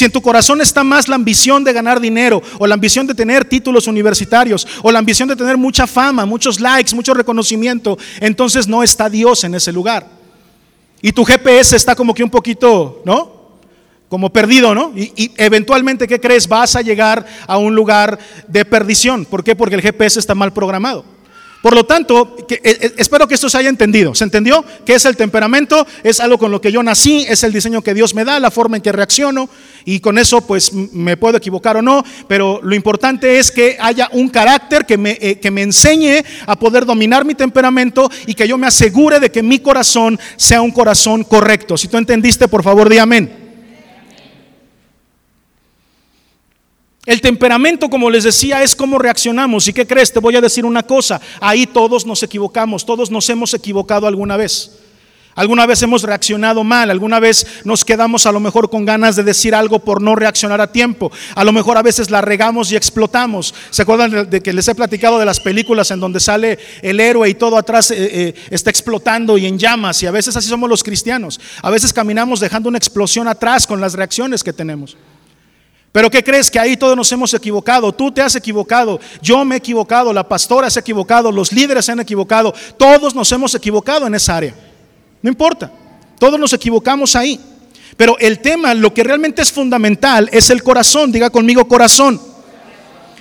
Si en tu corazón está más la ambición de ganar dinero, o la ambición de tener títulos universitarios, o la ambición de tener mucha fama, muchos likes, mucho reconocimiento, entonces no está Dios en ese lugar. Y tu GPS está como que un poquito, ¿no? Como perdido, ¿no? Y, eventualmente, ¿qué crees? Vas a llegar a un lugar de perdición. ¿Por qué? Porque el GPS está mal programado. Por lo tanto, que, eh, eh, espero que esto se haya entendido. ¿Se entendió? ¿Qué es el temperamento? Es algo con lo que yo nací, es el diseño que Dios me da, la forma en que reacciono y con eso pues me puedo equivocar o no, pero lo importante es que haya un carácter que me, eh, que me enseñe a poder dominar mi temperamento y que yo me asegure de que mi corazón sea un corazón correcto. Si tú entendiste, por favor, di amén. El temperamento, como les decía, es cómo reaccionamos. ¿Y qué crees? Te voy a decir una cosa. Ahí todos nos equivocamos, todos nos hemos equivocado alguna vez. Alguna vez hemos reaccionado mal, alguna vez nos quedamos a lo mejor con ganas de decir algo por no reaccionar a tiempo. A lo mejor a veces la regamos y explotamos. ¿Se acuerdan de que les he platicado de las películas en donde sale el héroe y todo atrás eh, eh, está explotando y en llamas? Y a veces así somos los cristianos. A veces caminamos dejando una explosión atrás con las reacciones que tenemos. Pero ¿qué crees? Que ahí todos nos hemos equivocado. Tú te has equivocado, yo me he equivocado, la pastora se ha equivocado, los líderes se han equivocado. Todos nos hemos equivocado en esa área. No importa, todos nos equivocamos ahí. Pero el tema, lo que realmente es fundamental, es el corazón. Diga conmigo corazón.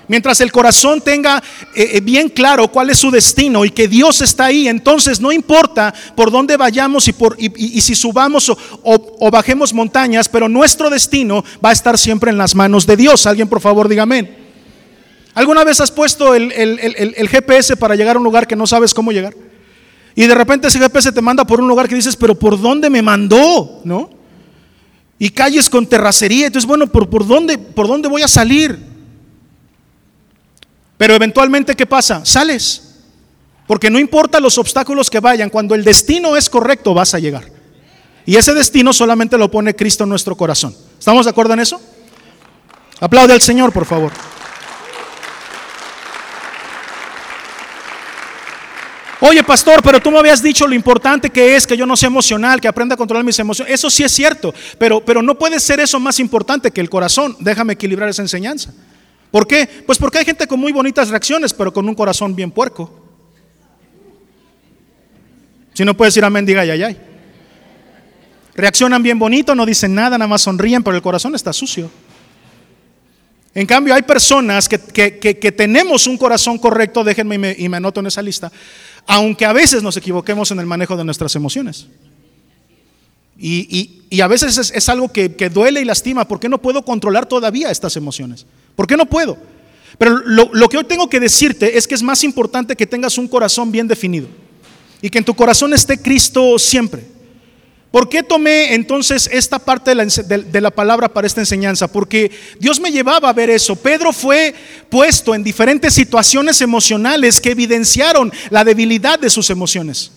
Mientras el corazón tenga eh, eh, bien claro cuál es su destino y que Dios está ahí, entonces no importa por dónde vayamos y, si subamos o, bajemos montañas, pero nuestro destino va a estar siempre en las manos de Dios. Alguien por favor dígame. ¿Alguna vez has puesto el, el GPS para llegar a un lugar que no sabes cómo llegar? Y de repente ese GPS te manda por un lugar que dices, pero ¿por dónde me mandó? ¿No? Y calles con terracería. Entonces, bueno, ¿por, por, dónde, ¿por dónde voy a salir? Pero eventualmente, ¿qué pasa? Sales. Porque no importa los obstáculos que vayan, cuando el destino es correcto, vas a llegar. Y ese destino solamente lo pone Cristo en nuestro corazón. ¿Estamos de acuerdo en eso? Aplaude al Señor, por favor. Oye, pastor, pero tú me habías dicho lo importante que es que yo no sea emocional, que aprenda a controlar mis emociones. Eso sí es cierto, pero, pero no puede ser eso más importante que el corazón. Déjame equilibrar esa enseñanza. ¿Por qué? Pues porque hay gente con muy bonitas reacciones, pero con un corazón bien puerco. Si no puedes ir a mendiga, ay, ay. Reaccionan bien bonito, no dicen nada, nada más sonríen, pero el corazón está sucio. En cambio, hay personas que, tenemos un corazón correcto, déjenme y me, anoto en esa lista, aunque a veces nos equivoquemos en el manejo de nuestras emociones. Y, a veces es, algo que, duele y lastima, ¿por qué no puedo controlar todavía estas emociones? ¿Por qué no puedo? Pero lo, que hoy tengo que decirte es que es más importante que tengas un corazón bien definido y que en tu corazón esté Cristo siempre. ¿Por qué tomé entonces esta parte de la, de la, palabra para esta enseñanza? Porque Dios me llevaba a ver eso. Pedro fue puesto en diferentes situaciones emocionales que evidenciaron la debilidad de sus emociones.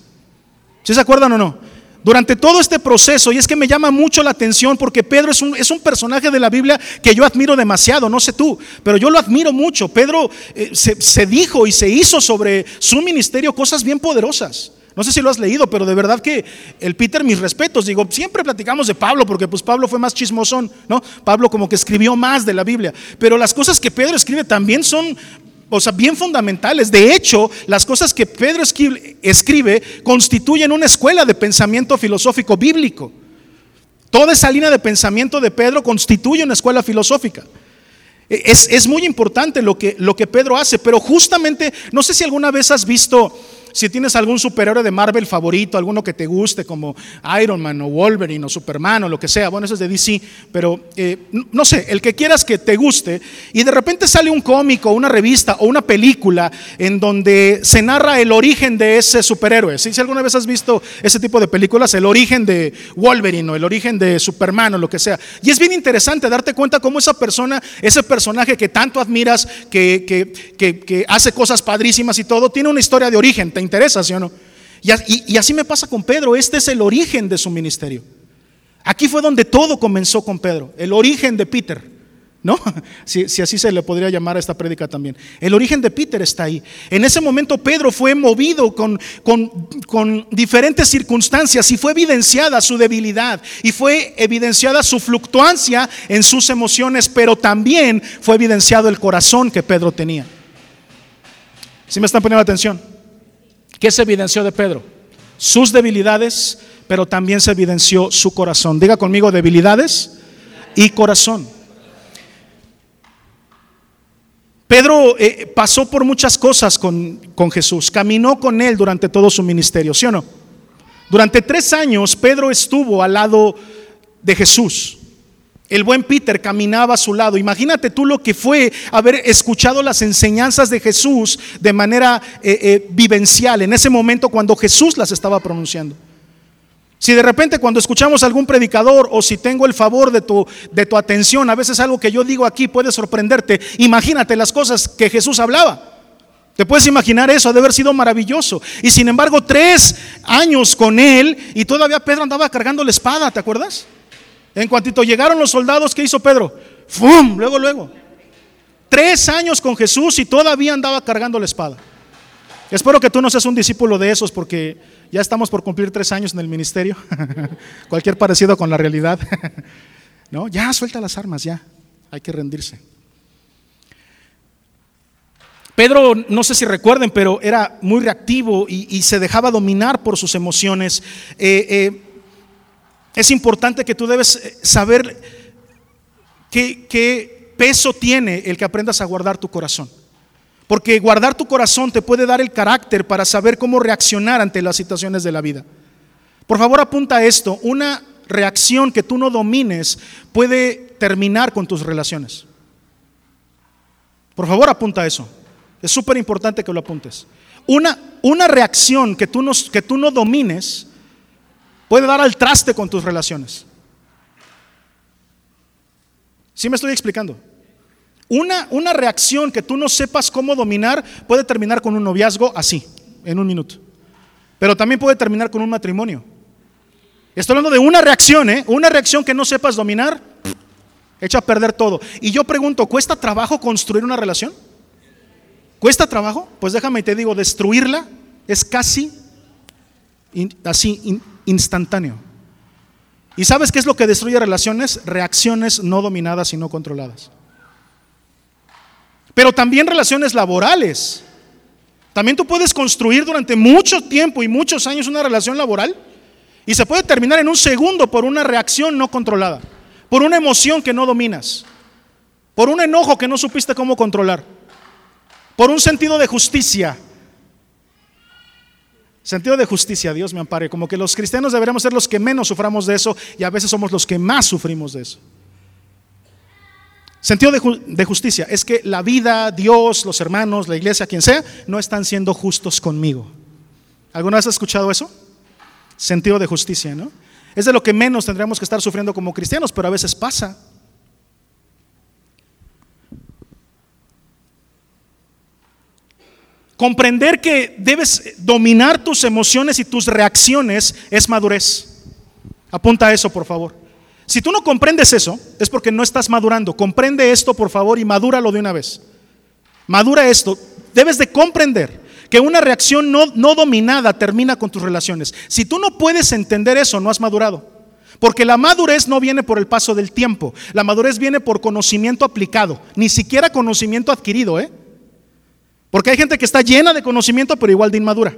¿Sí se acuerdan o no? Durante todo este proceso, y es que me llama mucho la atención porque Pedro es un, es un personaje de la Biblia que yo admiro demasiado, no sé tú, pero yo lo admiro mucho. Pedro eh, se, se dijo y se hizo sobre su ministerio cosas bien poderosas. No sé si lo has leído, pero de verdad que el Peter, mis respetos, digo, siempre platicamos de Pablo, porque pues Pablo fue más chismosón, ¿no? Pablo como que escribió más de la Biblia, pero las cosas que Pedro escribe también son o sea, bien fundamentales. De hecho, las cosas que Pedro escribe constituyen una escuela de pensamiento filosófico bíblico. Toda esa línea de pensamiento de Pedro constituye una escuela filosófica. E, es, es muy importante lo que, lo que Pedro hace, pero justamente, no sé si alguna vez has visto si tienes algún superhéroe de Marvel favorito, alguno que te guste, como Iron Man o Wolverine o Superman o lo que sea, bueno, eso es de DC, pero eh, no sé, el que quieras que te guste, y de repente sale un cómico, una revista o una película en donde se narra el origen de ese superhéroe. Si alguna vez has visto ese tipo de películas, el origen de Wolverine o el origen de Superman o lo que sea. Y es bien interesante darte cuenta cómo esa persona, ese personaje que tanto admiras, que, que, que hace cosas padrísimas y todo, tiene una historia de origen interesa, ¿sí o no? Y, así me pasa con Pedro, este es el origen de su ministerio. Aquí fue donde todo comenzó con Pedro, el origen de Peter. ¿No? Si, así se le podría llamar a esta prédica también. El origen de Peter está ahí. En ese momento Pedro fue movido con, diferentes circunstancias y fue evidenciada su debilidad y fue evidenciada su fluctuancia en sus emociones, pero también fue evidenciado el corazón que Pedro tenía. ¿Sí me están poniendo atención? ¿Qué se evidenció de Pedro? Sus debilidades, pero también se evidenció su corazón. Diga conmigo debilidades y corazón. Pedro eh, pasó por muchas cosas con, con Jesús, caminó con él durante todo su ministerio, ¿sí o no? Durante tres años Pedro estuvo al lado de Jesús. El buen Peter caminaba a su lado. Imagínate tú lo que fue haber escuchado las enseñanzas de Jesús de manera eh, eh, vivencial en ese momento cuando Jesús las estaba pronunciando. Si de repente cuando escuchamos a algún predicador o si tengo el favor de tu, de tu atención, a veces algo que yo digo aquí puede sorprenderte, imagínate las cosas que Jesús hablaba. ¿Te puedes imaginar eso? Ha de haber sido maravilloso. Y sin embargo, tres años con él y todavía Pedro andaba cargando la espada, ¿te acuerdas? En cuantito llegaron los soldados, ¿qué hizo Pedro? ¡Fum! Luego, luego. Tres años con Jesús y todavía andaba cargando la espada. Espero que tú no seas un discípulo de esos porque ya estamos por cumplir tres años en el ministerio. Cualquier parecido con la realidad. no, ya suelta las armas, ya. Hay que rendirse. Pedro, no sé si recuerden, pero era muy reactivo y, se dejaba dominar por sus emociones. Eh, eh, es importante que tú debes eh, saber qué peso tiene el que aprendas a guardar tu corazón. Porque guardar tu corazón te puede dar el carácter para saber cómo reaccionar ante las situaciones de la vida. Por favor, apunta esto. Una reacción que tú no domines puede terminar con tus relaciones. Por favor, apunta eso. Es súper importante que lo apuntes. Una, una reacción que tú, no, que tú no domines puede dar al traste con tus relaciones. ¿Sí me estoy explicando? Una, una reacción que tú no sepas cómo dominar puede terminar con un noviazgo así, en un minuto. Pero también puede terminar con un matrimonio. Estoy hablando de una reacción, ¿eh? Una reacción que no sepas dominar, echa a perder todo. Y yo pregunto, ¿cuesta trabajo construir una relación? ¿Cuesta trabajo? Pues déjame y te digo, destruirla es casi así instantáneo. ¿Y sabes qué es lo que destruye relaciones? Reacciones no dominadas y no controladas. Pero también relaciones laborales. También tú puedes construir durante mucho tiempo y muchos años una relación laboral y se puede terminar en un segundo por una reacción no controlada, por una emoción que no dominas, por un enojo que no supiste cómo controlar, por un sentido de justicia. Sentido de justicia, Dios me ampare, como que los cristianos deberíamos ser los que menos suframos de eso y a veces somos los que más sufrimos de eso. Sentido de, justicia es que la vida, Dios, los hermanos, la iglesia, quien sea, no están siendo justos conmigo. ¿Alguna vez has escuchado eso? Sentido de justicia, ¿no? Es de lo que menos tendríamos que estar sufriendo como cristianos, pero a veces pasa. Comprender que debes dominar tus emociones y tus reacciones es madurez. Apunta eso, por favor. Si tú no comprendes eso, es porque no estás madurando. Comprende esto, por favor, y madúralo de una vez. Madura esto. Debes de comprender que una reacción no, no dominada termina con tus relaciones. Si tú no puedes entender eso, no has madurado. Porque la madurez no viene por el paso del tiempo. La madurez viene por conocimiento aplicado, ni siquiera conocimiento adquirido, ¿eh? Porque hay gente que está llena de conocimiento, pero igual de inmadura.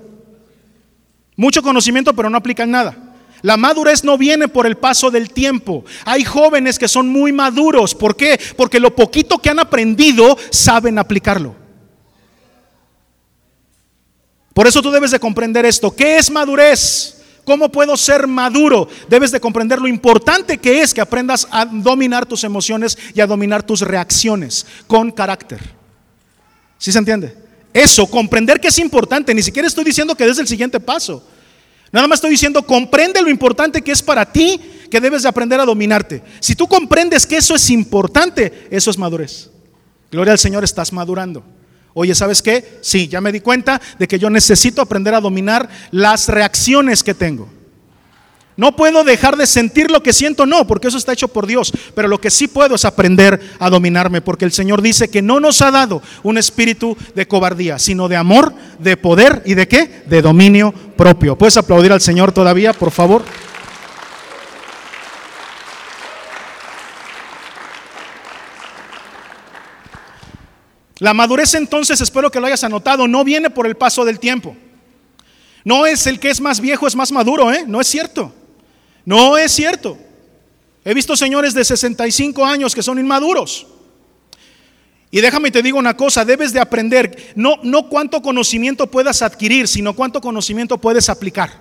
Mucho conocimiento, pero no aplican nada. La madurez no viene por el paso del tiempo. Hay jóvenes que son muy maduros. ¿Por qué? Porque lo poquito que han aprendido saben aplicarlo. Por eso tú debes de comprender esto. ¿Qué es madurez? ¿Cómo puedo ser maduro? Debes de comprender lo importante que es que aprendas a dominar tus emociones y a dominar tus reacciones con carácter. ¿Sí se entiende? Eso, comprender que es importante. Ni siquiera estoy diciendo que es el siguiente paso. Nada más estoy diciendo, comprende lo importante que es para ti, que debes de aprender a dominarte. Si tú comprendes que eso es importante, eso es madurez. Gloria al Señor, estás madurando. Oye, ¿sabes qué? Sí, ya me di cuenta de que yo necesito aprender a dominar las reacciones que tengo. No puedo dejar de sentir lo que siento, no, porque eso está hecho por Dios. Pero lo que sí puedo es aprender a dominarme, porque el Señor dice que no nos ha dado un espíritu de cobardía, sino de amor, de poder y de qué? De dominio propio. ¿Puedes aplaudir al Señor todavía, por favor? La madurez entonces, espero que lo hayas anotado, no viene por el paso del tiempo. No es el que es más viejo es más maduro, ¿eh? No es cierto. No es cierto. He visto señores de 65 años que son inmaduros. Y déjame te digo una cosa, debes de aprender, no, no cuánto conocimiento puedas adquirir, sino cuánto conocimiento puedes aplicar.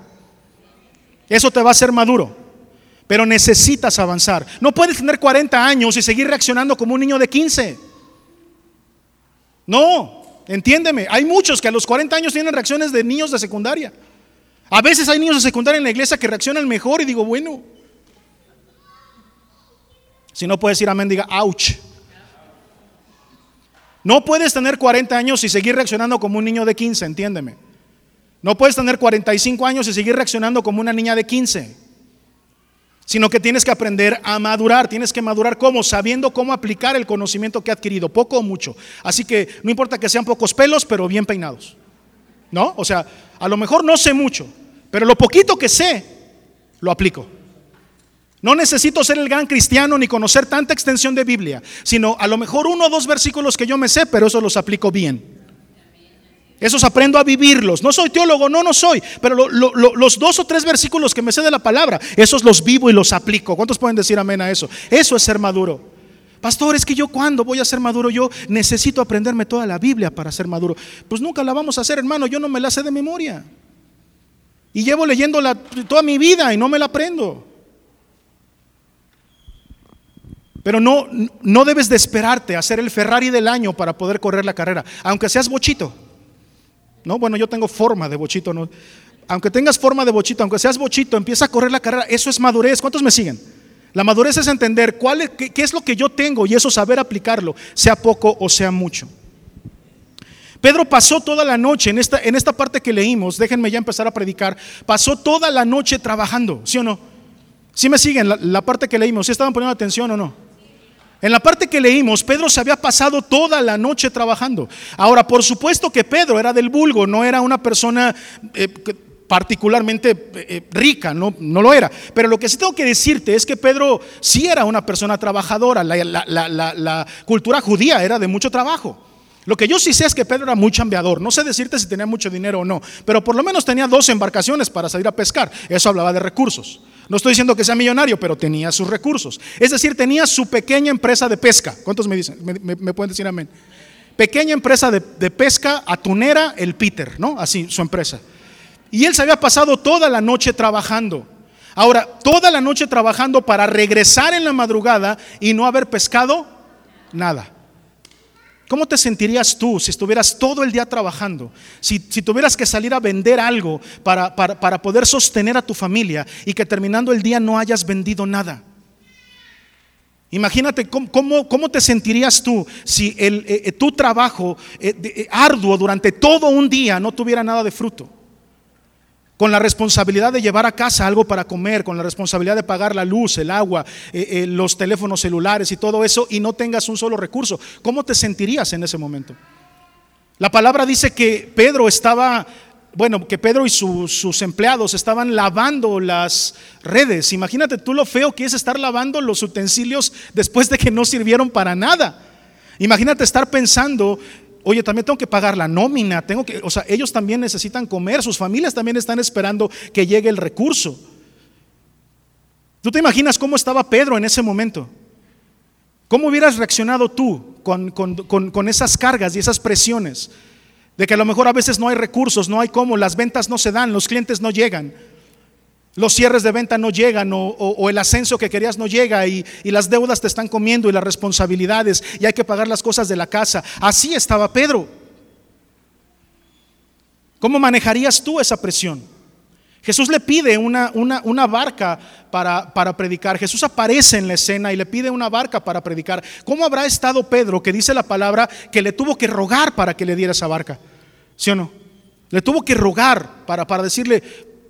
Eso te va a hacer maduro, pero necesitas avanzar. No puedes tener 40 años y seguir reaccionando como un niño de 15. No, entiéndeme, hay muchos que a los 40 años tienen reacciones de niños de secundaria. A veces hay niños de secundaria en la iglesia que reaccionan mejor y digo, bueno. Si no puedes ir amén, diga, ouch. No puedes tener 40 años y seguir reaccionando como un niño de 15, entiéndeme. No puedes tener 45 años y seguir reaccionando como una niña de 15. Sino que tienes que aprender a madurar. Tienes que madurar cómo? Sabiendo cómo aplicar el conocimiento que ha adquirido, poco o mucho. Así que no importa que sean pocos pelos, pero bien peinados. ¿No? O sea, a lo mejor no sé mucho, pero lo poquito que sé, lo aplico. No necesito ser el gran cristiano ni conocer tanta extensión de Biblia, sino a lo mejor uno o dos versículos que yo me sé, pero eso los aplico bien. Esos aprendo a vivirlos. No soy teólogo, no, no soy, pero los dos o tres versículos que me sé de la palabra, esos los vivo y los aplico. ¿Cuántos pueden decir amén a eso? Eso es ser maduro. Pastor, es que yo cuando voy a ser maduro, yo necesito aprenderme toda la Biblia para ser maduro. Pues nunca la vamos a hacer, hermano, yo no me la sé de memoria. Y llevo leyéndola toda mi vida y no me la aprendo. Pero no, no debes de esperarte a ser el Ferrari del año para poder correr la carrera, aunque seas bochito. No, bueno, yo tengo forma de bochito, no. Aunque tengas forma de bochito, aunque seas bochito, empieza a correr la carrera. Eso es madurez. ¿Cuántos me siguen? La madurez es entender cuál qué es lo que yo tengo y eso saber aplicarlo, sea poco o sea mucho. Pedro pasó toda la noche, en esta, en esta parte que leímos, déjenme ya empezar a predicar, pasó toda la noche trabajando, ¿sí o no? ¿Sí me siguen la, parte que leímos? ¿Sí estaban poniendo atención o no? En la parte que leímos, Pedro se había pasado toda la noche trabajando. Ahora, por supuesto que Pedro era del vulgo, no era una persona eh, particularmente eh, rica, no, no lo era. Pero lo que sí tengo que decirte es que Pedro sí era una persona trabajadora. la cultura judía era de mucho trabajo. Lo que yo sí sé es que Pedro era muy chambeador. No sé decirte si tenía mucho dinero o no, pero por lo menos tenía dos embarcaciones para salir a pescar. Eso hablaba de recursos. No estoy diciendo que sea millonario, pero tenía sus recursos. Es decir, tenía su pequeña empresa de pesca. ¿Cuántos me dicen? ¿Me, pueden decir amén? Pequeña empresa de, de, pesca atunera, el Peter, ¿no? Así, su empresa. Y él se había pasado toda la noche trabajando. Ahora, toda la noche trabajando para regresar en la madrugada y no haber pescado nada. ¿Cómo te sentirías tú si estuvieras todo el día trabajando? Si, tuvieras que salir a vender algo para, poder sostener a tu familia y que terminando el día no hayas vendido nada. Imagínate cómo, te sentirías tú si el, eh, eh, tu trabajo eh, arduo durante todo un día no tuviera nada de fruto con la responsabilidad de llevar a casa algo para comer, con la responsabilidad de pagar la luz, el agua, eh, eh, los teléfonos celulares y todo eso, y no tengas un solo recurso, ¿cómo te sentirías en ese momento? La palabra dice que Pedro estaba, bueno, que Pedro y sus empleados estaban lavando las redes. Imagínate tú lo feo que es estar lavando los utensilios después de que no sirvieron para nada. Imagínate estar pensando Oye, también tengo que pagar la nómina, tengo que, o sea, ellos también necesitan comer, sus familias también están esperando que llegue el recurso. ¿Tú te imaginas cómo estaba Pedro en ese momento? ¿Cómo hubieras reaccionado tú con, con, esas cargas y esas presiones? De que a lo mejor a veces no hay recursos, no hay cómo, las ventas no se dan, los clientes no llegan. Los cierres de venta no llegan o, el ascenso que querías no llega y, las deudas te están comiendo y las responsabilidades y hay que pagar las cosas de la casa. Así estaba Pedro. ¿Cómo manejarías tú esa presión? Jesús le pide una, una, una barca para, para, predicar. Jesús aparece en la escena y le pide una barca para predicar. ¿Cómo habrá estado Pedro que dice la palabra que le tuvo que rogar para que le diera esa barca? ¿Sí o no? Le tuvo que rogar para, para decirle,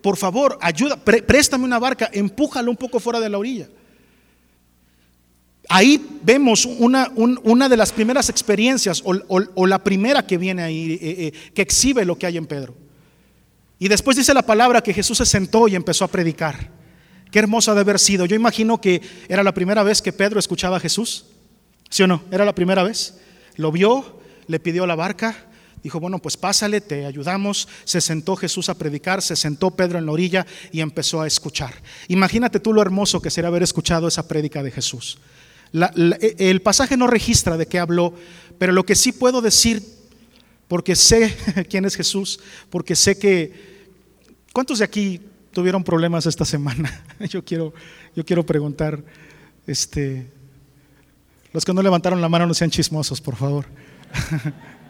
por favor, ayuda, préstame una barca, empújalo un poco fuera de la orilla. Ahí vemos una, una de las primeras experiencias, o, la primera que viene ahí, eh, eh, que exhibe lo que hay en Pedro. Y después dice la palabra que Jesús se sentó y empezó a predicar. Qué hermoso de haber sido. Yo imagino que era la primera vez que Pedro escuchaba a Jesús. ¿Sí o no? Era la primera vez. Lo vio, le pidió la barca, dijo, bueno, pues pásale, te ayudamos. Se sentó Jesús a predicar, se sentó Pedro en la orilla y empezó a escuchar. Imagínate tú lo hermoso que sería haber escuchado esa prédica de Jesús. E, el pasaje no registra de qué habló, pero lo que sí puedo decir, porque sé quién es Jesús, porque sé que... ¿Cuántos de aquí tuvieron problemas esta semana? Yo quiero, yo quiero preguntar, este, los que no levantaron la mano no sean chismosos, por favor.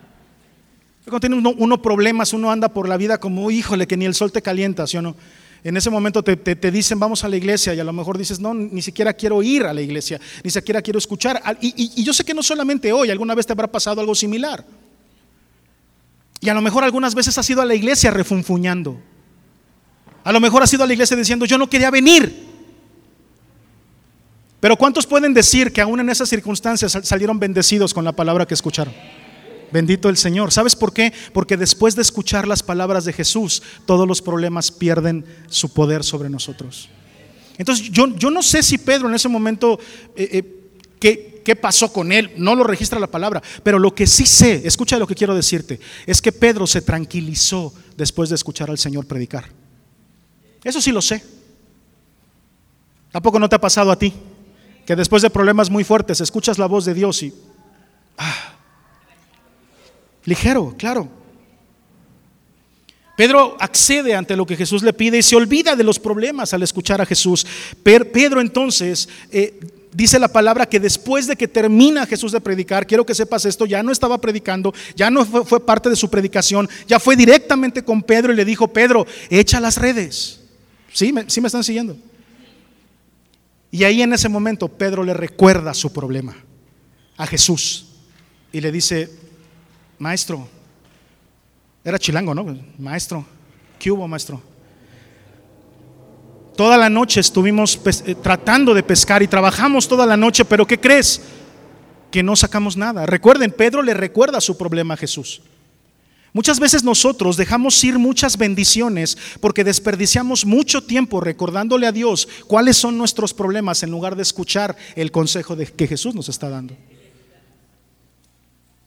Cuando tiene uno, problemas, uno anda por la vida como, híjole, que ni el sol te calienta, ¿sí o no? En ese momento te, dicen, vamos a la iglesia, y a lo mejor dices, no, ni siquiera quiero ir a la iglesia, ni siquiera quiero escuchar. Y, y yo sé que no solamente hoy, alguna vez te habrá pasado algo similar. Y a lo mejor algunas veces has ido a la iglesia refunfuñando. A lo mejor has ido a la iglesia diciendo, yo no quería venir. Pero ¿cuántos pueden decir que aún en esas circunstancias salieron bendecidos con la palabra que escucharon? Bendito el Señor. ¿Sabes por qué? Porque después de escuchar las palabras de Jesús, todos los problemas pierden su poder sobre nosotros. Entonces, yo, yo no sé si Pedro en ese momento, eh, eh, ¿qué, ¿qué pasó con él? No lo registra la palabra. Pero lo que sí sé, escucha lo que quiero decirte, es que Pedro se tranquilizó después de escuchar al Señor predicar. Eso sí lo sé. ¿Tampoco no te ha pasado a ti? Que después de problemas muy fuertes escuchas la voz de Dios y... Ah, Ligero, claro. Pedro accede ante lo que Jesús le pide y se olvida de los problemas al escuchar a Jesús. Pedro entonces eh, dice la palabra que después de que termina Jesús de predicar, quiero que sepas esto, ya no estaba predicando, ya no fue, parte de su predicación, ya fue directamente con Pedro y le dijo, Pedro, echa las redes. ¿Sí? ¿Sí me están siguiendo? Y ahí en ese momento Pedro le recuerda su problema a Jesús y le dice, maestro, era chilango, ¿no? Maestro, ¿qué hubo, maestro? Toda la noche estuvimos eh, tratando de pescar y trabajamos toda la noche, pero ¿qué crees? Que no sacamos nada. Recuerden, Pedro le recuerda su problema a Jesús. Muchas veces nosotros dejamos ir muchas bendiciones porque desperdiciamos mucho tiempo recordándole a Dios cuáles son nuestros problemas en lugar de escuchar el consejo que Jesús nos está dando.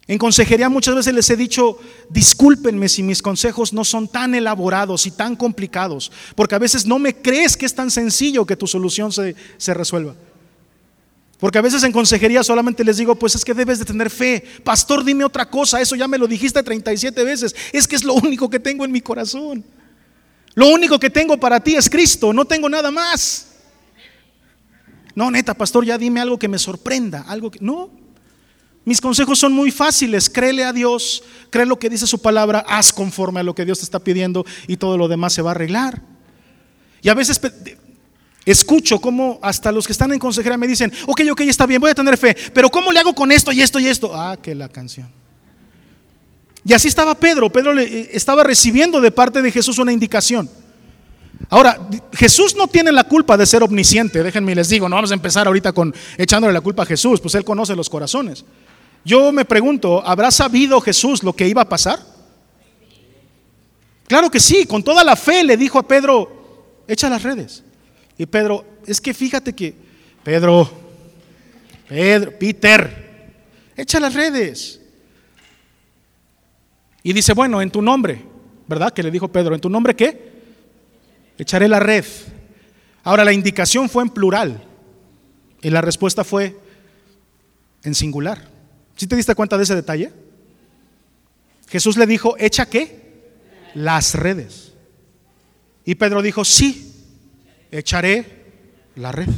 En consejería muchas veces les he dicho, discúlpenme si mis consejos no son tan elaborados y tan complicados, porque a veces no me crees que es tan sencillo que tu solución se, resuelva. Porque a veces en consejería solamente les digo, pues es que debes de tener fe. Pastor, dime otra cosa, eso ya me lo dijiste 37 veces. Es que es lo único que tengo en mi corazón. Lo único que tengo para ti es Cristo, no tengo nada más. No, neta, pastor, ya dime algo que me sorprenda, algo que... No, mis consejos son muy fáciles. Créele a Dios, cree lo que dice su palabra, haz conforme a lo que Dios te está pidiendo y todo lo demás se va a arreglar. Y a veces escucho como hasta los que están en consejería me dicen, ok, ok, está bien, voy a tener fe, pero ¿cómo le hago con esto y esto y esto? Ah, que la canción. Y así estaba Pedro. Pedro eh, estaba recibiendo de parte de Jesús una indicación. Ahora, Jesús no tiene la culpa de ser omnisciente, déjenme les digo, no vamos a empezar ahorita con echándole la culpa a Jesús, pues Él conoce los corazones. Yo me pregunto, ¿habrá sabido Jesús lo que iba a pasar? Claro que sí, con toda la fe le dijo a Pedro, echa las redes. Y Pedro, es que fíjate que, Pedro, Pedro, Peter, echa las redes. Y dice, bueno, en tu nombre, ¿verdad? Que le dijo Pedro, ¿en tu nombre qué? Echaré la red. Ahora la indicación fue en plural y la respuesta fue en singular. ¿Sí te diste cuenta de ese detalle? Jesús le dijo, ¿echa qué? Las redes. Y Pedro dijo, sí, echaré la red.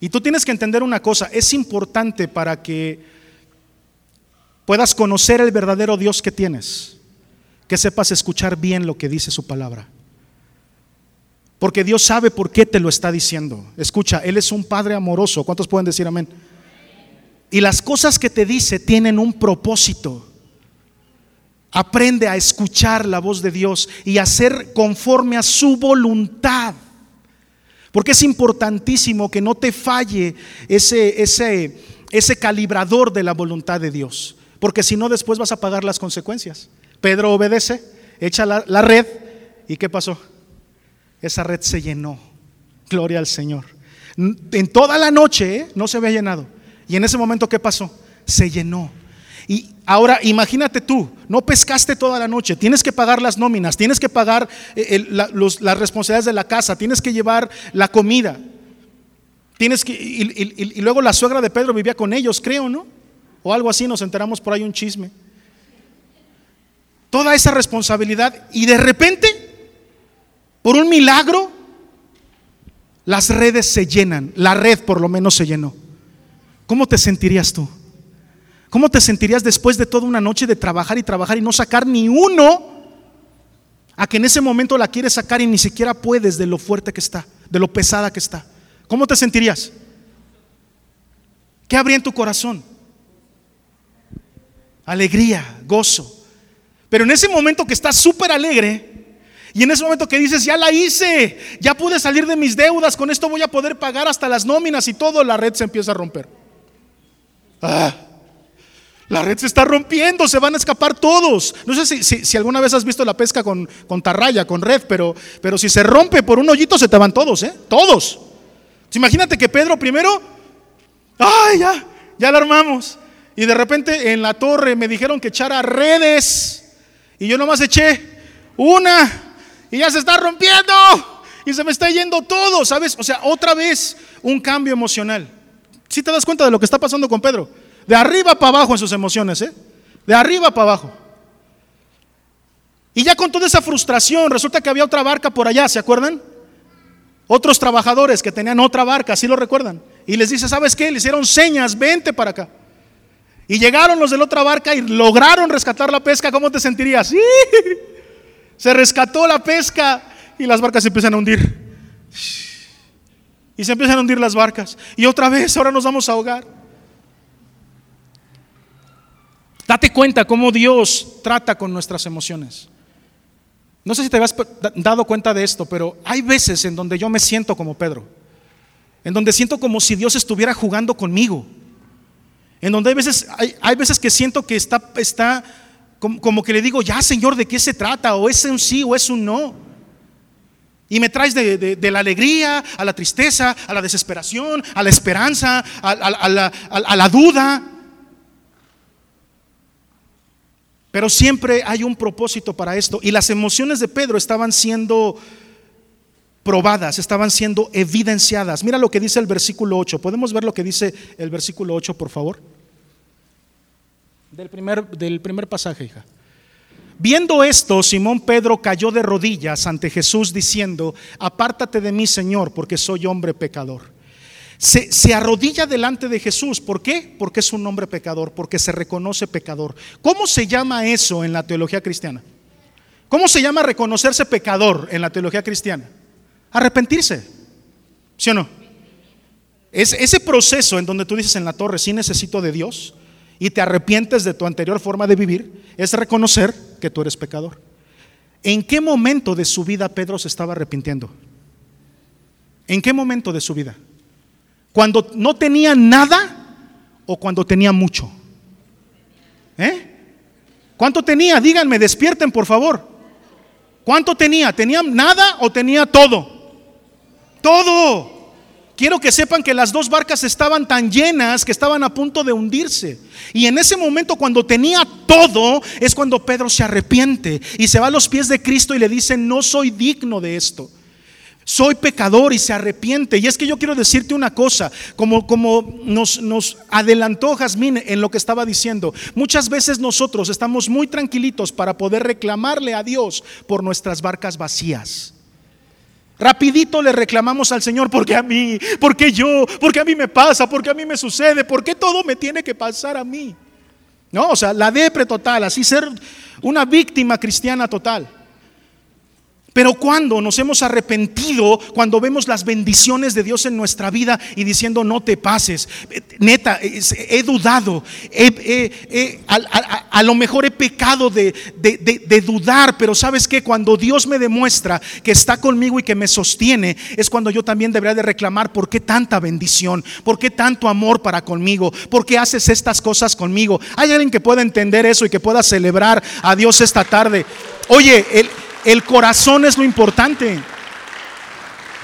Y tú tienes que entender una cosa, es importante para que puedas conocer el verdadero Dios que tienes, que sepas escuchar bien lo que dice su palabra. Porque Dios sabe por qué te lo está diciendo. Escucha, Él es un Padre amoroso. ¿Cuántos pueden decir amén? Y las cosas que te dice tienen un propósito. Aprende a escuchar la voz de Dios y a ser conforme a su voluntad. Porque es importantísimo que no te falle ese, ese, ese calibrador de la voluntad de Dios. Porque si no, después vas a pagar las consecuencias. Pedro obedece, echa la, la red y ¿qué pasó? Esa red se llenó. Gloria al Señor. En toda la noche ¿eh? no se había llenado. Y en ese momento, ¿qué pasó? Se llenó. Y ahora imagínate tú, no pescaste toda la noche, tienes que pagar las nóminas, tienes que pagar eh, las responsabilidades de la casa, tienes que llevar la comida. Tienes que, y, y, luego la suegra de Pedro vivía con ellos, creo, ¿no? O algo así, nos enteramos por ahí un chisme. Toda esa responsabilidad y de repente, por un milagro, las redes se llenan, la red por lo menos se llenó. ¿Cómo te sentirías tú? ¿Cómo te sentirías después de toda una noche de trabajar y trabajar y no sacar ni uno? A que en ese momento la quieres sacar y ni siquiera puedes de lo fuerte que está, de lo pesada que está. ¿Cómo te sentirías? ¿Qué habría en tu corazón? Alegría, gozo. Pero en ese momento que estás súper alegre, y en ese momento que dices, ya la hice, ya pude salir de mis deudas, con esto voy a poder pagar hasta las nóminas y todo, la red se empieza a romper. Ah, la red se está rompiendo, se van a escapar todos. No sé si, alguna vez has visto la pesca con, con tarraya, con red, pero, pero si se rompe por un hoyito se te van todos, ¿eh? Todos. Imagínate que Pedro primero, ay, ya, ya la armamos. Y de repente en la torre me dijeron que echara redes. Y yo nomás eché una y ya se está rompiendo. Y se me está yendo todo, ¿sabes? O sea, otra vez un cambio emocional. Si te das cuenta de lo que está pasando con Pedro? De arriba para abajo en sus emociones, ¿eh? De arriba para abajo. Y ya con toda esa frustración, resulta que había otra barca por allá, ¿se acuerdan? Otros trabajadores que tenían otra barca, ¿sí lo recuerdan? Y les dice, ¿sabes qué? Le hicieron señas, vente para acá. Y llegaron los de la otra barca y lograron rescatar la pesca. ¿Cómo te sentirías? Se rescató la pesca y las barcas se empiezan a hundir. Y se empiezan a hundir las barcas. Y otra vez, ahora nos vamos a ahogar. Date cuenta cómo Dios trata con nuestras emociones. No sé si te has dado cuenta de esto, pero hay veces en donde yo me siento como Pedro. En donde siento como si Dios estuviera jugando conmigo. En donde hay veces, hay, veces que siento que está, está como, que le digo, ya Señor, ¿de qué se trata? O es un sí o es un no. Y me traes de, la alegría a la tristeza, a la desesperación, a la esperanza, a la duda. Pero siempre hay un propósito para esto. Y las emociones de Pedro estaban siendo probadas, estaban siendo evidenciadas. Mira lo que dice el versículo 8. ¿Podemos ver lo que dice el versículo 8, por favor? Del primer, del primer pasaje, hija. Viendo esto, Simón Pedro cayó de rodillas ante Jesús diciendo, apártate de mí, Señor, porque soy hombre pecador se, arrodilla delante de Jesús. ¿Por qué? Porque es un hombre pecador, porque se reconoce pecador. ¿Cómo se llama eso en la teología cristiana? ¿Cómo se llama reconocerse pecador en la teología cristiana? Arrepentirse. ¿Sí o no? Es ese proceso en donde tú dices en la torre, sí necesito de Dios, y te arrepientes de tu anterior forma de vivir, es reconocer que tú eres pecador. ¿En qué momento de su vida Pedro se estaba arrepintiendo? ¿En qué momento de su vida? ¿Cuando no tenía nada o cuando tenía mucho? ¿Eh? ¿Cuánto tenía? Díganme, despierten por favor. ¿Cuánto tenía? ¿Tenía nada o tenía todo? Todo. Quiero que sepan que las dos barcas estaban tan llenas que estaban a punto de hundirse. Y en ese momento cuando tenía todo es cuando Pedro se arrepiente y se va a los pies de Cristo y le dice, no soy digno de esto soy pecador y se arrepiente. Y es que yo quiero decirte una cosa, como, como nos, nos adelantó Jazmín en lo que estaba diciendo, muchas veces nosotros estamos muy tranquilitos para poder reclamarle a Dios por nuestras barcas vacías. Rapidito le reclamamos al Señor porque a mí, porque yo, porque a mí me pasa, porque a mí me sucede, porque todo me tiene que pasar a mí. No, o sea, la depre total, así ser una víctima cristiana total. Pero cuando nos hemos arrepentido, cuando vemos las bendiciones de Dios en nuestra vida y diciendo no te pases, neta, he dudado, a, lo mejor he pecado de, de, dudar, pero sabes que cuando Dios me demuestra que está conmigo y que me sostiene, es cuando yo también debería de reclamar por qué tanta bendición, por qué tanto amor para conmigo, por qué haces estas cosas conmigo. Hay alguien que pueda entender eso y que pueda celebrar a Dios esta tarde. Oye, el el corazón es lo importante.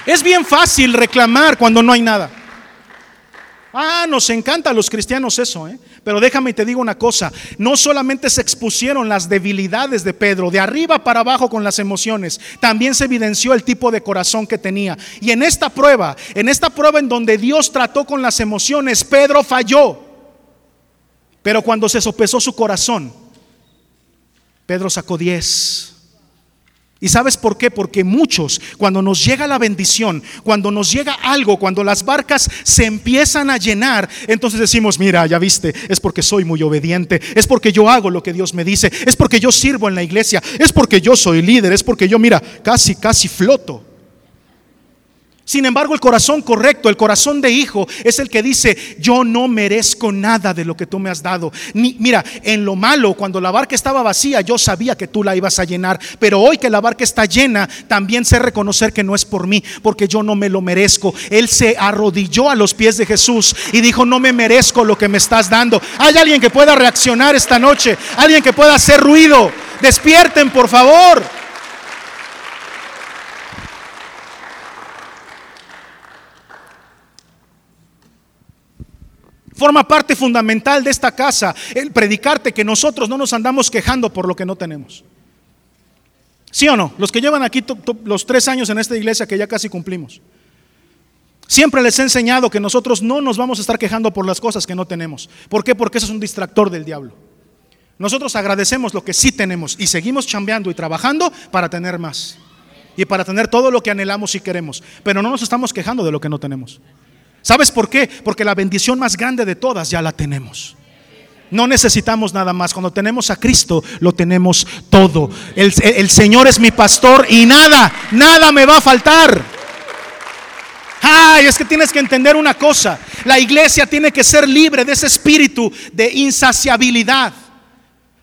Es bien fácil reclamar cuando no hay nada. Ah, nos encanta a los cristianos eso, ¿eh? Pero déjame y te digo una cosa, no solamente se expusieron las debilidades de Pedro, de arriba para abajo con las emociones, también se evidenció el tipo de corazón que tenía. Y en esta prueba, en esta prueba en donde Dios trató con las emociones, Pedro falló. Pero cuando se sopesó su corazón, Pedro sacó diez. ¿Y sabes por qué? Porque muchos, cuando nos llega la bendición, cuando nos llega algo, cuando las barcas se empiezan a llenar, entonces decimos, mira, ya viste, es porque soy muy obediente, es porque yo hago lo que Dios me dice, es porque yo sirvo en la iglesia, es porque yo soy líder, es porque yo, mira, casi, casi floto. Sin embargo, el corazón correcto, el corazón de hijo, es el que dice, yo no merezco nada de lo que tú me has dado. Ni, mira, en lo malo, cuando la barca estaba vacía, yo sabía que tú la ibas a llenar. Pero hoy que la barca está llena, también sé reconocer que no es por mí, porque yo no me lo merezco. Él se arrodilló a los pies de Jesús y dijo, no me merezco lo que me estás dando. Hay alguien que pueda reaccionar esta noche, alguien que pueda hacer ruido. Despierten, por favor. Forma parte fundamental de esta casa el predicarte que nosotros no nos andamos quejando por lo que no tenemos. ¿Sí o no? Los que llevan aquí los tres años en esta iglesia que ya casi cumplimos. Siempre les he enseñado que nosotros no nos vamos a estar quejando por las cosas que no tenemos. ¿Por qué? Porque eso es un distractor del diablo. Nosotros agradecemos lo que sí tenemos y seguimos chambeando y trabajando para tener más. Y para tener todo lo que anhelamos y queremos. Pero no nos estamos quejando de lo que no tenemos. ¿Sabes por qué? Porque la bendición más grande de todas ya la tenemos. No necesitamos nada más. Cuando tenemos a Cristo, lo tenemos todo. El, Señor es mi pastor y nada, nada me va a faltar. Ay, es que tienes que entender una cosa. La iglesia tiene que ser libre de ese espíritu de insaciabilidad.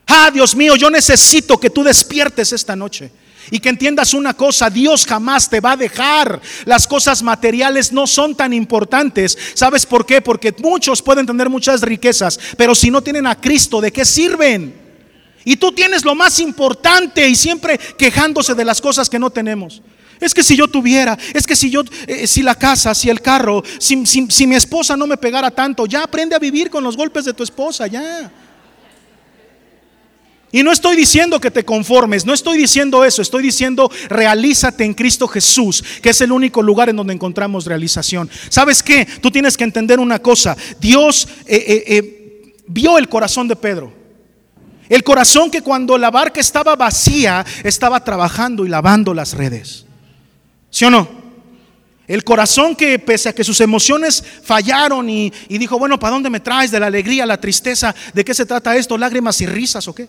Ah, Dios mío, yo necesito que tú despiertes esta noche. Y que entiendas una cosa, Dios jamás te va a dejar. Las cosas materiales no son tan importantes. ¿Sabes por qué? Porque muchos pueden tener muchas riquezas, pero si no tienen a Cristo, ¿de qué sirven? Y tú tienes lo más importante y siempre quejándose de las cosas que no tenemos. Es que si yo tuviera, es que si yo, eh, si la casa, si el carro, si, si mi esposa no me pegara tanto, ya aprende a vivir con los golpes de tu esposa, ya. Y no estoy diciendo que te conformes, no estoy diciendo eso, estoy diciendo realízate en Cristo Jesús, que es el único lugar en donde encontramos realización. ¿Sabes qué? Tú tienes que entender una cosa, Dios eh, eh, eh, vio el corazón de Pedro. El corazón que cuando la barca estaba vacía estaba trabajando y lavando las redes. ¿Sí o no? El corazón que pese a que sus emociones fallaron y, y dijo, bueno, ¿para dónde me traes? De la alegría, la tristeza, ¿de qué se trata esto? ¿Lágrimas y risas o qué?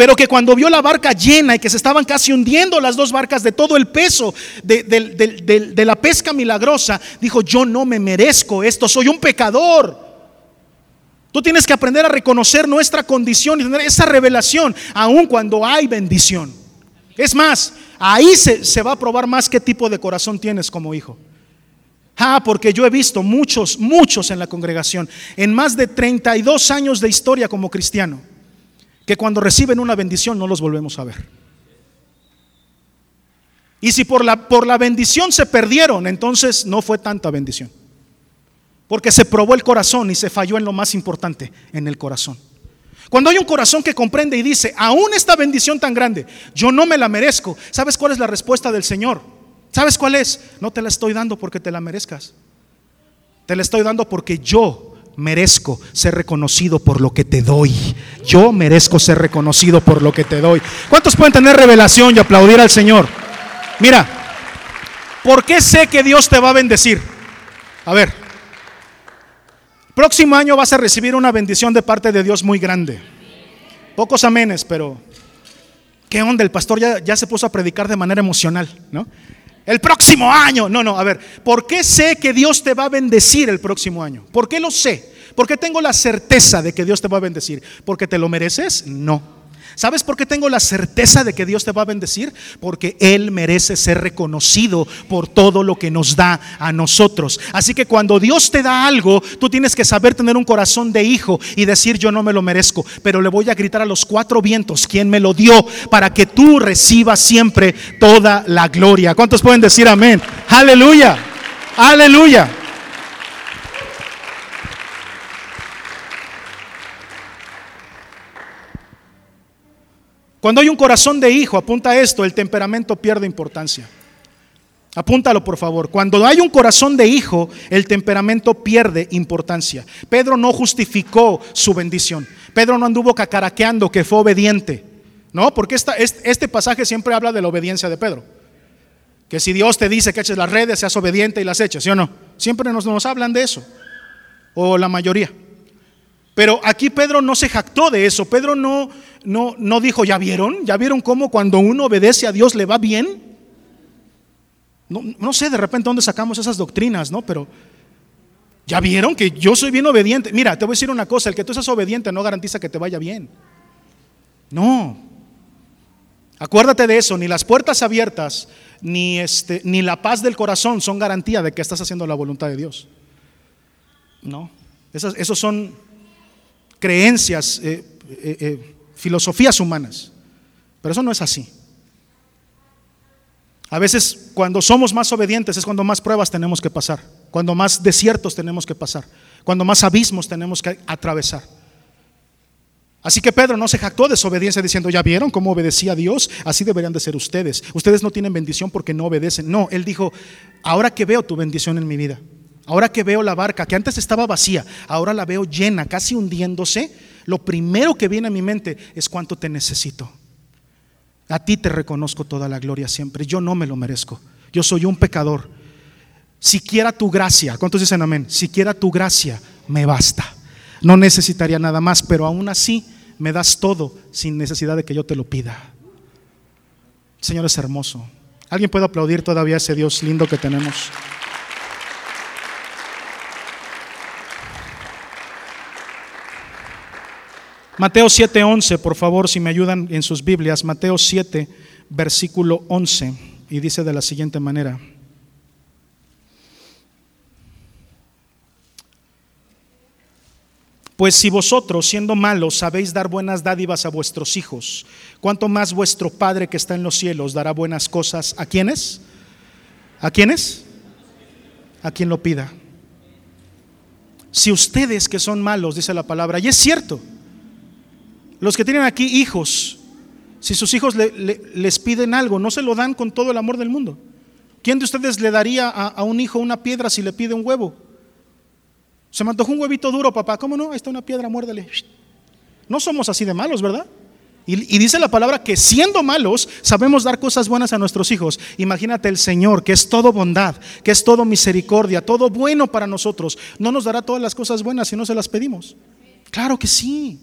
Pero que cuando vio la barca llena y que se estaban casi hundiendo las dos barcas de todo el peso de, la pesca milagrosa, dijo, yo no me merezco esto, soy un pecador. Tú tienes que aprender a reconocer nuestra condición y tener esa revelación, aun cuando hay bendición. Es más, ahí se, se va a probar más qué tipo de corazón tienes como hijo. Ah, porque yo he visto muchos, muchos en la congregación, en más de 32 años de historia como cristiano que cuando reciben una bendición no los volvemos a ver. Y si por la, por la bendición se perdieron, entonces no fue tanta bendición. Porque se probó el corazón y se falló en lo más importante, en el corazón. Cuando hay un corazón que comprende y dice, aún esta bendición tan grande, yo no me la merezco, ¿sabes cuál es la respuesta del Señor? ¿Sabes cuál es? No te la estoy dando porque te la merezcas. Te la estoy dando porque yo merezco ser reconocido por lo que te doy. Yo merezco ser reconocido por lo que te doy. ¿Cuántos pueden tener revelación y aplaudir al Señor? Mira, ¿por qué sé que Dios te va a bendecir? A ver, próximo año vas a recibir una bendición de parte de Dios muy grande. Pocos amenes, pero ¿Qué onda? El pastor ya, ya se puso a predicar de manera emocional, ¿no? El próximo año. No, no, a ver, ¿por qué sé que Dios te va a bendecir el próximo año? ¿Por qué lo sé? ¿Por qué tengo la certeza de que Dios te va a bendecir? ¿Porque te lo mereces? No. ¿Sabes por qué tengo la certeza de que Dios te va a bendecir? Porque Él merece ser reconocido por todo lo que nos da a nosotros. Así que cuando Dios te da algo, tú tienes que saber tener un corazón de hijo y decir yo no me lo merezco, pero le voy a gritar a los cuatro vientos quién me lo dio para que tú recibas siempre toda la gloria. ¿Cuántos pueden decir amén? Aleluya. Aleluya. Cuando hay un corazón de hijo, apunta esto, el temperamento pierde importancia. Apúntalo por favor. Cuando hay un corazón de hijo, el temperamento pierde importancia. Pedro no justificó su bendición. Pedro no anduvo cacaraqueando que fue obediente. No, porque esta, este pasaje siempre habla de la obediencia de Pedro. Que si Dios te dice que eches las redes, seas obediente y las eches, ¿sí o no? Siempre nos, nos hablan de eso. O la mayoría. Pero aquí Pedro no se jactó de eso. Pedro no, no, no dijo, ¿ya vieron? ¿Ya vieron cómo cuando uno obedece a Dios le va bien? No, sé de repente dónde sacamos esas doctrinas, ¿no? Pero ¿ya vieron que yo soy bien obediente? Mira, te voy a decir una cosa, el que tú seas obediente no garantiza que te vaya bien. No. Acuérdate de eso, ni las puertas abiertas, ni, este, ni la paz del corazón son garantía de que estás haciendo la voluntad de Dios. No. esos son creencias, eh, eh, eh, filosofías humanas. Pero eso no es así. A veces cuando somos más obedientes es cuando más pruebas tenemos que pasar, cuando más desiertos tenemos que pasar, cuando más abismos tenemos que atravesar. Así que Pedro no se jactó de su obediencia diciendo, ¿ya vieron cómo obedecía a Dios? Así deberían de ser ustedes. Ustedes no tienen bendición porque no obedecen. No, él dijo, ahora que veo tu bendición en mi vida, Ahora que veo la barca, que antes estaba vacía, ahora la veo llena, casi hundiéndose, lo primero que viene a mi mente es cuánto te necesito. A ti te reconozco toda la gloria siempre. Yo no me lo merezco. Yo soy un pecador. Siquiera tu gracia, ¿cuántos dicen amén? Siquiera tu gracia me basta. No necesitaría nada más, pero aún así me das todo sin necesidad de que yo te lo pida. Señor es hermoso. ¿Alguien puede aplaudir todavía a ese Dios lindo que tenemos? Mateo 7:11, por favor, si me ayudan en sus Biblias, Mateo 7, versículo 11, y dice de la siguiente manera. Pues si vosotros, siendo malos, sabéis dar buenas dádivas a vuestros hijos, ¿cuánto más vuestro Padre que está en los cielos dará buenas cosas a quienes? ¿A quienes? A quien lo pida. Si ustedes que son malos, dice la palabra, y es cierto, los que tienen aquí hijos, si sus hijos les piden algo, no se lo dan con todo el amor del mundo. ¿Quién de ustedes le daría a, un hijo una piedra si le pide un huevo? Se me antojó un huevito duro, papá. ¿Cómo no? Ahí está una piedra, muérdale. No somos así de malos, ¿verdad? Y, dice la palabra que siendo malos sabemos dar cosas buenas a nuestros hijos. Imagínate el Señor, que es todo bondad, que es todo misericordia, todo bueno para nosotros. ¿No nos dará todas las cosas buenas si no se las pedimos? Claro que sí.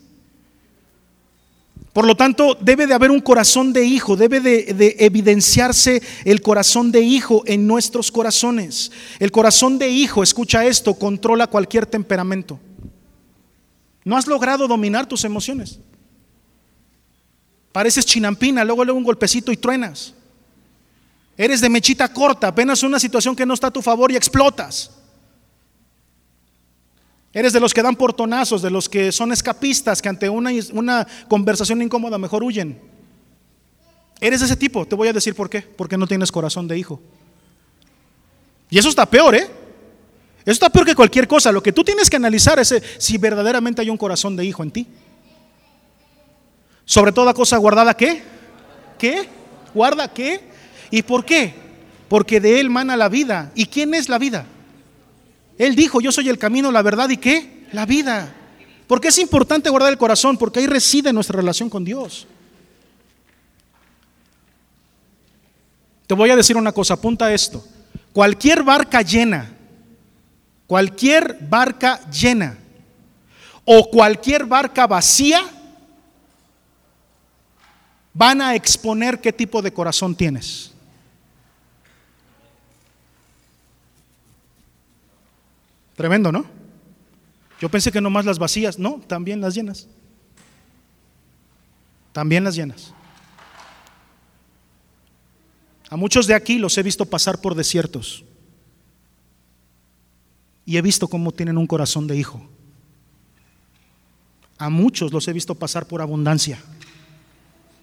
Por lo tanto, debe de haber un corazón de hijo, debe de, evidenciarse el corazón de hijo en nuestros corazones. El corazón de hijo, escucha esto, controla cualquier temperamento. No has logrado dominar tus emociones. Pareces chinampina, luego luego un golpecito y truenas. Eres de mechita corta, apenas una situación que no está a tu favor y explotas. Eres de los que dan portonazos, de los que son escapistas, que ante una, conversación incómoda mejor huyen. Eres de ese tipo, te voy a decir por qué. Porque no tienes corazón de hijo. Y eso está peor, ¿eh? Eso está peor que cualquier cosa. Lo que tú tienes que analizar es si verdaderamente hay un corazón de hijo en ti. Sobre toda cosa guardada, ¿qué? ¿Qué? ¿Guarda qué? ¿Y por qué? Porque de él mana la vida. ¿Y quién es la vida? Él dijo, yo soy el camino, la verdad y qué? La vida. Porque es importante guardar el corazón, porque ahí reside nuestra relación con Dios. Te voy a decir una cosa, apunta esto. Cualquier barca llena, cualquier barca llena o cualquier barca vacía van a exponer qué tipo de corazón tienes. Tremendo, ¿no? Yo pensé que nomás las vacías, no, también las llenas. También las llenas. A muchos de aquí los he visto pasar por desiertos y he visto cómo tienen un corazón de hijo. A muchos los he visto pasar por abundancia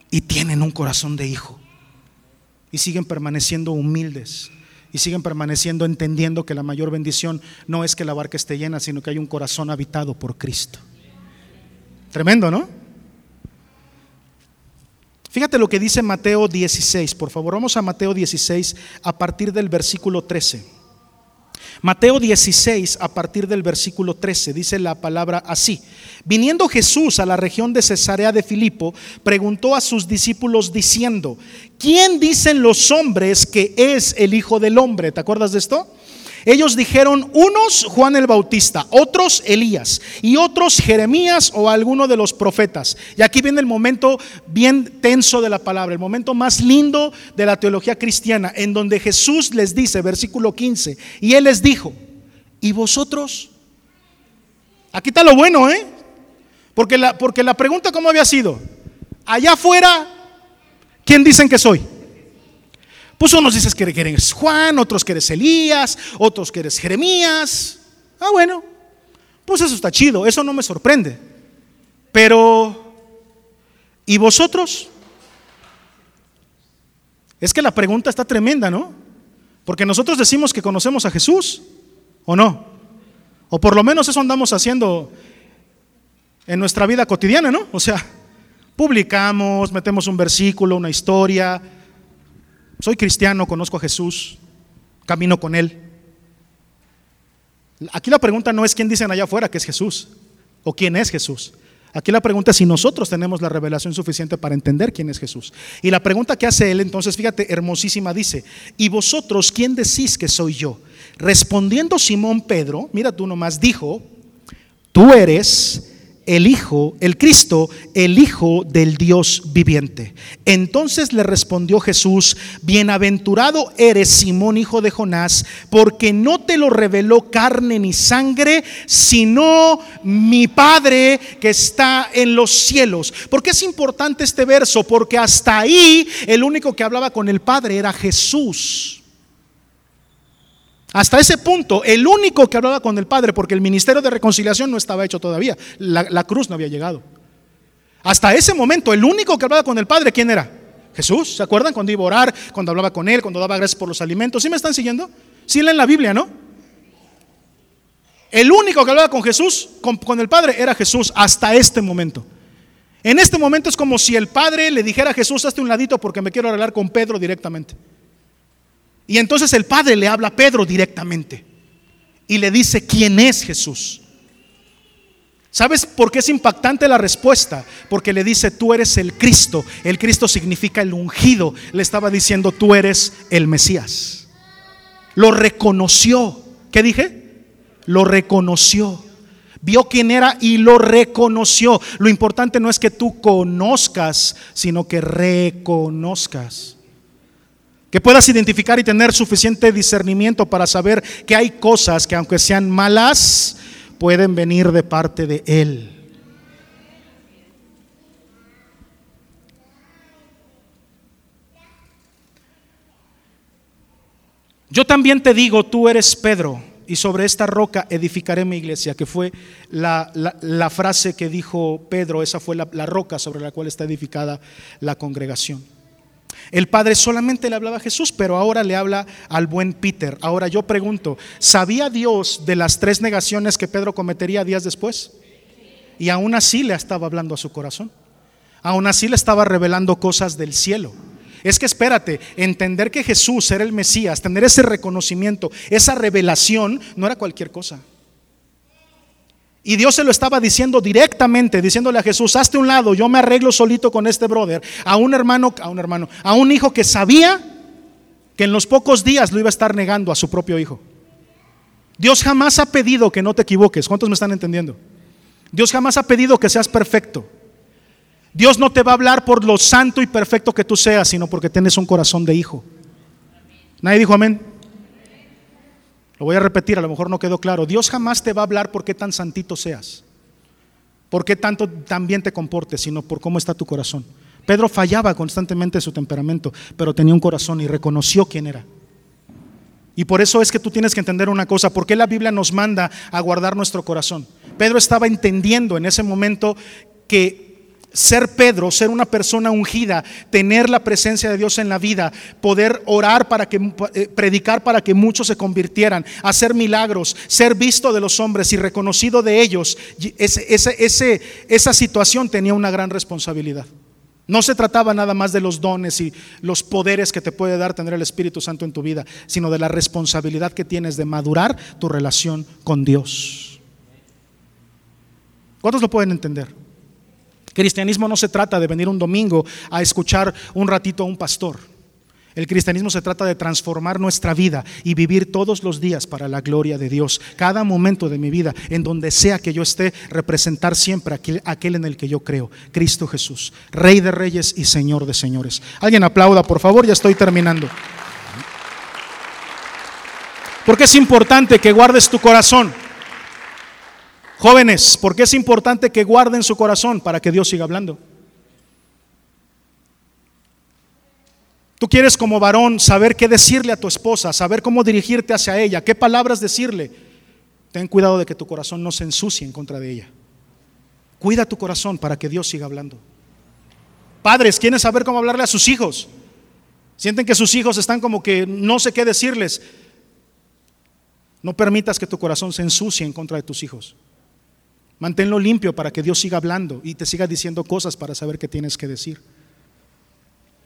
y tienen un corazón de hijo y siguen permaneciendo humildes y siguen permaneciendo entendiendo que la mayor bendición no es que la barca esté llena, sino que hay un corazón habitado por Cristo. Tremendo, ¿no? Fíjate lo que dice Mateo 16, por favor, vamos a Mateo 16 a partir del versículo 13. Mateo 16, a partir del versículo 13, dice la palabra así. Viniendo Jesús a la región de Cesarea de Filipo, preguntó a sus discípulos diciendo, ¿quién dicen los hombres que es el Hijo del Hombre? ¿Te acuerdas de esto? Ellos dijeron, unos Juan el Bautista, otros Elías y otros Jeremías o alguno de los profetas. Y aquí viene el momento bien tenso de la palabra, el momento más lindo de la teología cristiana, en donde Jesús les dice, versículo 15, y él les dijo, ¿y vosotros? Aquí está lo bueno, ¿eh? Porque la, porque la pregunta, ¿cómo había sido? Allá afuera, ¿quién dicen que soy? Pues unos dices que eres Juan, otros que eres Elías, otros que eres Jeremías. Ah, bueno, pues eso está chido, eso no me sorprende. Pero, ¿y vosotros? Es que la pregunta está tremenda, ¿no? Porque nosotros decimos que conocemos a Jesús, ¿o no? O por lo menos eso andamos haciendo en nuestra vida cotidiana, ¿no? O sea, publicamos, metemos un versículo, una historia, soy cristiano, conozco a Jesús, camino con Él. Aquí la pregunta no es quién dicen allá afuera que es Jesús o quién es Jesús. Aquí la pregunta es si nosotros tenemos la revelación suficiente para entender quién es Jesús. Y la pregunta que hace él, entonces, fíjate, hermosísima, dice, ¿y vosotros quién decís que soy yo? Respondiendo Simón Pedro, mira tú nomás, dijo, tú eres el Hijo, el Cristo, el Hijo del Dios viviente. Entonces le respondió Jesús, bienaventurado eres Simón, hijo de Jonás, porque no te lo reveló carne ni sangre, sino mi Padre que está en los cielos. ¿Por qué es importante este verso? Porque hasta ahí el único que hablaba con el Padre era Jesús. Hasta ese punto, el único que hablaba con el Padre, porque el ministerio de reconciliación no estaba hecho todavía, la, cruz no había llegado. Hasta ese momento, el único que hablaba con el Padre, ¿quién era? Jesús. ¿Se acuerdan cuando iba a orar, cuando hablaba con Él, cuando daba gracias por los alimentos? ¿Sí me están siguiendo? Sí leen la Biblia, ¿no? El único que hablaba con Jesús, con, con el Padre, era Jesús hasta este momento. En este momento es como si el Padre le dijera a Jesús, hazte un ladito porque me quiero hablar con Pedro directamente. Y entonces el Padre le habla a Pedro directamente y le dice quién es Jesús. ¿Sabes por qué es impactante la respuesta? Porque le dice, tú eres el Cristo. El Cristo significa el ungido. Le estaba diciendo, tú eres el Mesías. Lo reconoció. ¿Qué dije? Lo reconoció. Vio quién era y lo reconoció. Lo importante no es que tú conozcas, sino que reconozcas que puedas identificar y tener suficiente discernimiento para saber que hay cosas que aunque sean malas, pueden venir de parte de Él. Yo también te digo, tú eres Pedro, y sobre esta roca edificaré mi iglesia, que fue la, frase que dijo Pedro, esa fue la roca sobre la cual está edificada la congregación. El Padre solamente le hablaba a Jesús, pero ahora le habla al buen Peter. Ahora yo pregunto, ¿sabía Dios de las tres negaciones que Pedro cometería días después? Y aún así le estaba hablando a su corazón. Aún así le estaba revelando cosas del cielo. Es que espérate, entender que Jesús era el Mesías, tener ese reconocimiento, esa revelación, no era cualquier cosa. Y Dios se lo estaba diciendo directamente, diciéndole a Jesús, hazte un lado, yo me arreglo solito con este brother, a un hermano, a un hermano, a un hijo que sabía que en los pocos días lo iba a estar negando a su propio hijo. Dios jamás ha pedido que no te equivoques. ¿Cuántos me están entendiendo? Dios jamás ha pedido que seas perfecto. Dios no te va a hablar por lo santo y perfecto que tú seas, sino porque tienes un corazón de hijo. ¿Nadie dijo amén? Lo voy a repetir, a lo mejor no quedó claro. Dios jamás te va a hablar por qué tan santito seas, por qué tanto tan bien te comportes, sino por cómo está tu corazón. Pedro fallaba constantemente su temperamento, pero tenía un corazón y reconoció quién era. Y por eso es que tú tienes que entender una cosa, ¿por qué la Biblia nos manda a guardar nuestro corazón? Pedro estaba entendiendo en ese momento que ser Pedro, ser una persona ungida, tener la presencia de Dios en la vida, poder orar para que eh, predicar para que muchos se convirtieran, hacer milagros, ser visto de los hombres y reconocido de ellos, esa situación tenía una gran responsabilidad. No se trataba nada más de los dones y los poderes que te puede dar tener el Espíritu Santo en tu vida, sino de la responsabilidad que tienes de madurar tu relación con Dios. ¿Cuántos lo pueden entender? Cristianismo no se trata de venir un domingo a escuchar un ratito a un pastor. El cristianismo se trata de transformar nuestra vida y vivir todos los días para la gloria de Dios. Cada momento de mi vida, en donde sea que yo esté, representar siempre aquel, aquel, en el que yo creo, Cristo Jesús, Rey de Reyes y Señor de Señores. Alguien aplauda, por favor, ya estoy terminando. Porque es importante que guardes tu corazón. Jóvenes, porque es importante que guarden su corazón para que Dios siga hablando. Tú quieres como varón saber qué decirle a tu esposa, saber cómo dirigirte hacia ella, qué palabras decirle. Ten cuidado de que tu corazón no se ensucie en contra de ella. Cuida tu corazón para que Dios siga hablando. Padres, ¿quieren saber cómo hablarle a sus hijos? Sienten que sus hijos están como que no sé qué decirles. No permitas que tu corazón se ensucie en contra de tus hijos. Manténlo limpio para que Dios siga hablando y te siga diciendo cosas para saber qué tienes que decir.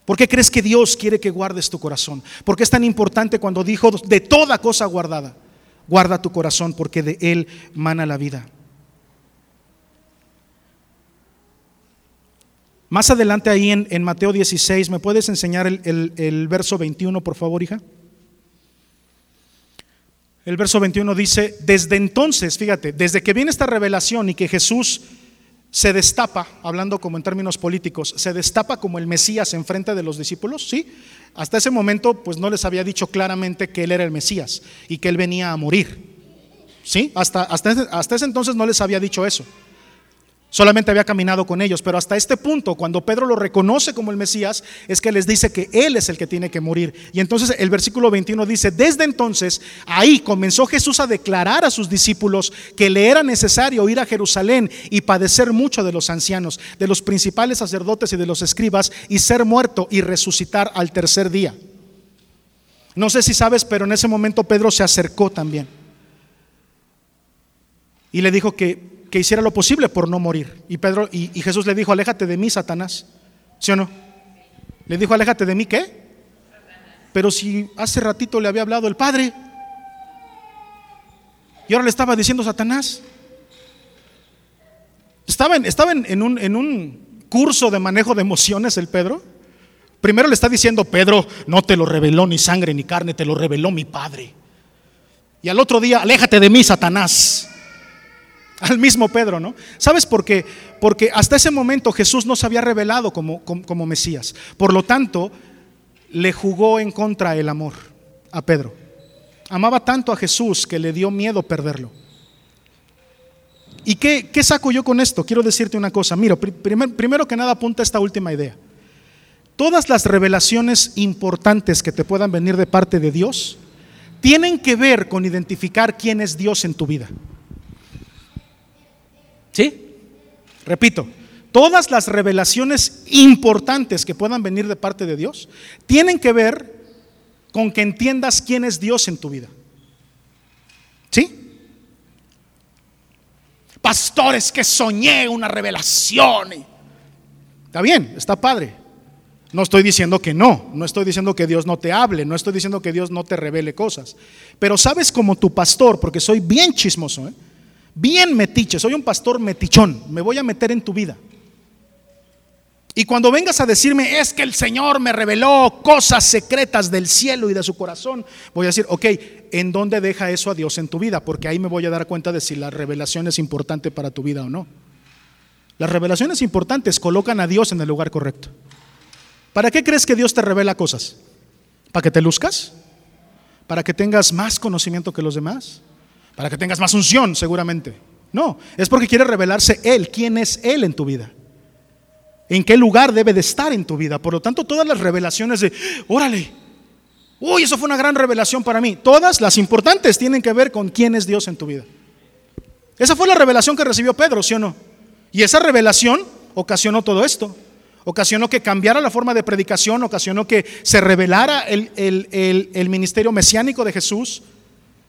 ¿Por qué crees que Dios quiere que guardes tu corazón? ¿Por qué es tan importante cuando dijo de toda cosa guardada? Guarda tu corazón porque de él mana la vida. Más adelante ahí en, Mateo 16, ¿me puedes enseñar el, verso 21, por favor, hija? El verso 21 dice, desde entonces, fíjate, desde que viene esta revelación y que Jesús se destapa, hablando como en términos políticos, se destapa como el Mesías en frente de los discípulos, ¿sí? Hasta ese momento, pues no les había dicho claramente que él era el Mesías y que él venía a morir, ¿sí? Hasta, hasta, hasta ese entonces no les había dicho eso. Solamente había caminado con ellos, pero hasta este punto, cuando Pedro lo reconoce como el Mesías, es que les dice que Él es el que tiene que morir. Y entonces el versículo 21 dice, desde entonces, ahí comenzó Jesús a declarar a sus discípulos que le era necesario ir a Jerusalén y padecer mucho de los ancianos, de los principales sacerdotes y de los escribas, y ser muerto y resucitar al tercer día. No sé si sabes, pero en ese momento Pedro se acercó también. Y le dijo que que hiciera lo posible por no morir. Y Pedro y, Jesús le dijo, aléjate de mí, Satanás. ¿Sí o no? Le dijo, aléjate de mí, ¿qué? Pero si hace ratito le había hablado el Padre. Y ahora le estaba diciendo Satanás. Estaba, en, en, un, en un curso de manejo de emociones el Pedro. Primero le está diciendo, Pedro, no te lo reveló ni sangre ni carne, te lo reveló mi Padre. Y al otro día, aléjate de mí, Satanás al mismo Pedro, ¿no? ¿Sabes por qué? Porque hasta ese momento Jesús no se había revelado como, como, Mesías. Por lo tanto, le jugó en contra el amor a Pedro. Amaba tanto a Jesús que le dio miedo perderlo. ¿Y qué, qué saco yo con esto? Quiero decirte una cosa. Mira, primero que nada apunta esta última idea. Todas las revelaciones importantes que te puedan venir de parte de Dios tienen que ver con identificar quién es Dios en tu vida. ¿Sí? Repito, todas las revelaciones importantes que puedan venir de parte de Dios tienen que ver con que entiendas quién es Dios en tu vida. ¿Sí? Pastores que soñé una revelación. Está bien, está padre. No estoy diciendo que no, no estoy diciendo que Dios no te hable, no estoy diciendo que Dios no te revele cosas. Pero sabes como tu pastor, porque soy bien chismoso, ¿eh? Bien metiche, soy un pastor metichón, me voy a meter en tu vida. Y cuando vengas a decirme, es que el Señor me reveló cosas secretas del cielo y de su corazón, voy a decir, ok, ¿en dónde deja eso a Dios en tu vida? Porque ahí me voy a dar cuenta de si la revelación es importante para tu vida o no. Las revelaciones importantes colocan a Dios en el lugar correcto. ¿Para qué crees que Dios te revela cosas? ¿Para que te luzcas? ¿Para que tengas más conocimiento que los demás? ¿Para que tengas más unción seguramente? No, es porque quiere revelarse Él, quién es Él en tu vida. En qué lugar debe de estar en tu vida. Por lo tanto, todas las revelaciones de, órale, uy, eso fue una gran revelación para mí. Todas las importantes tienen que ver con quién es Dios en tu vida. Esa fue la revelación que recibió Pedro, ¿sí o no? Y esa revelación ocasionó todo esto. Ocasionó que cambiara la forma de predicación, ocasionó que se revelara el, ministerio mesiánico de Jesús.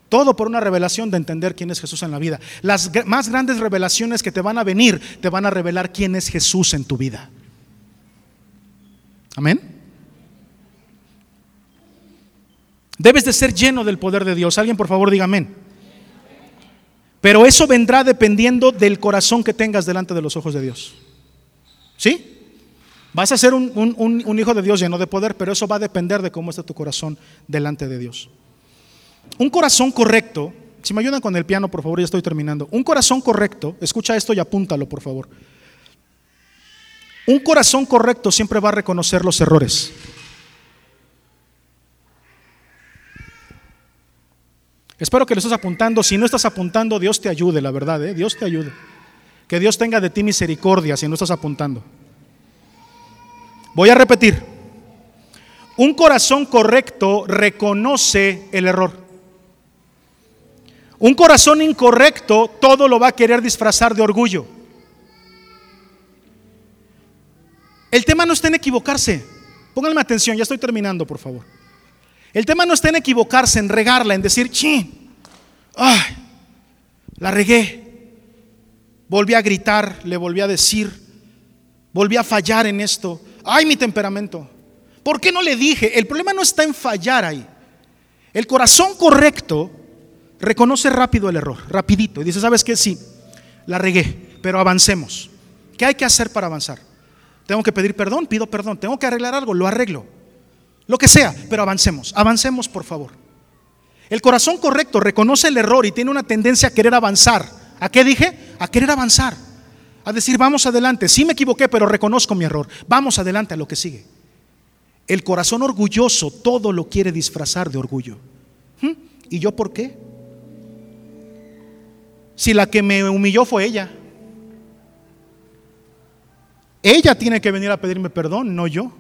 Todo por una revelación de entender quién es Jesús en la vida. Las más grandes revelaciones que te van a venir te van a revelar quién es Jesús en tu vida. Amén. Debes de ser lleno del poder de Dios. Alguien por favor diga amén. Pero eso vendrá dependiendo del corazón que tengas delante de los ojos de Dios. ¿Sí? Vas a ser un, hijo de Dios lleno de poder, pero eso va a depender de cómo está tu corazón delante de Dios. Un corazón correcto, si me ayudan con el piano, por favor, ya estoy terminando. Un corazón correcto, escucha esto y apúntalo, por favor. Un corazón correcto siempre va a reconocer los errores. Espero que lo estés apuntando. Si no estás apuntando, Dios te ayude, la verdad, ¿eh? Dios te ayude. Que Dios tenga de ti misericordia si no estás apuntando. Voy a repetir. Un corazón correcto reconoce el error. Un corazón incorrecto todo lo va a querer disfrazar de orgullo. El tema no está en equivocarse. Pónganme atención, ya estoy terminando, por favor. El tema no está en equivocarse, en regarla, en decir, chin, ay, la regué. Volví a gritar, le volví a decir, volví a fallar en esto. Ay, mi temperamento. ¿Por qué no le dije? El problema no está en fallar ahí. El corazón correcto reconoce rápido el error, rapidito, y dice, ¿sabes qué? Sí, la regué, pero avancemos. ¿Qué hay que hacer para avanzar? Tengo que pedir perdón, pido perdón. Tengo que arreglar algo, lo arreglo lo que sea, pero avancemos, avancemos por favor. El corazón correcto reconoce el error y tiene una tendencia a querer avanzar. ¿A qué dije? A querer avanzar. A decir, vamos adelante. Sí me equivoqué, pero reconozco mi error. Vamos adelante a lo que sigue. El corazón orgulloso todo lo quiere disfrazar de orgullo. ¿Mm? ¿Y yo por qué? Si la que me humilló fue ella. Ella tiene que venir a pedirme perdón, no yo.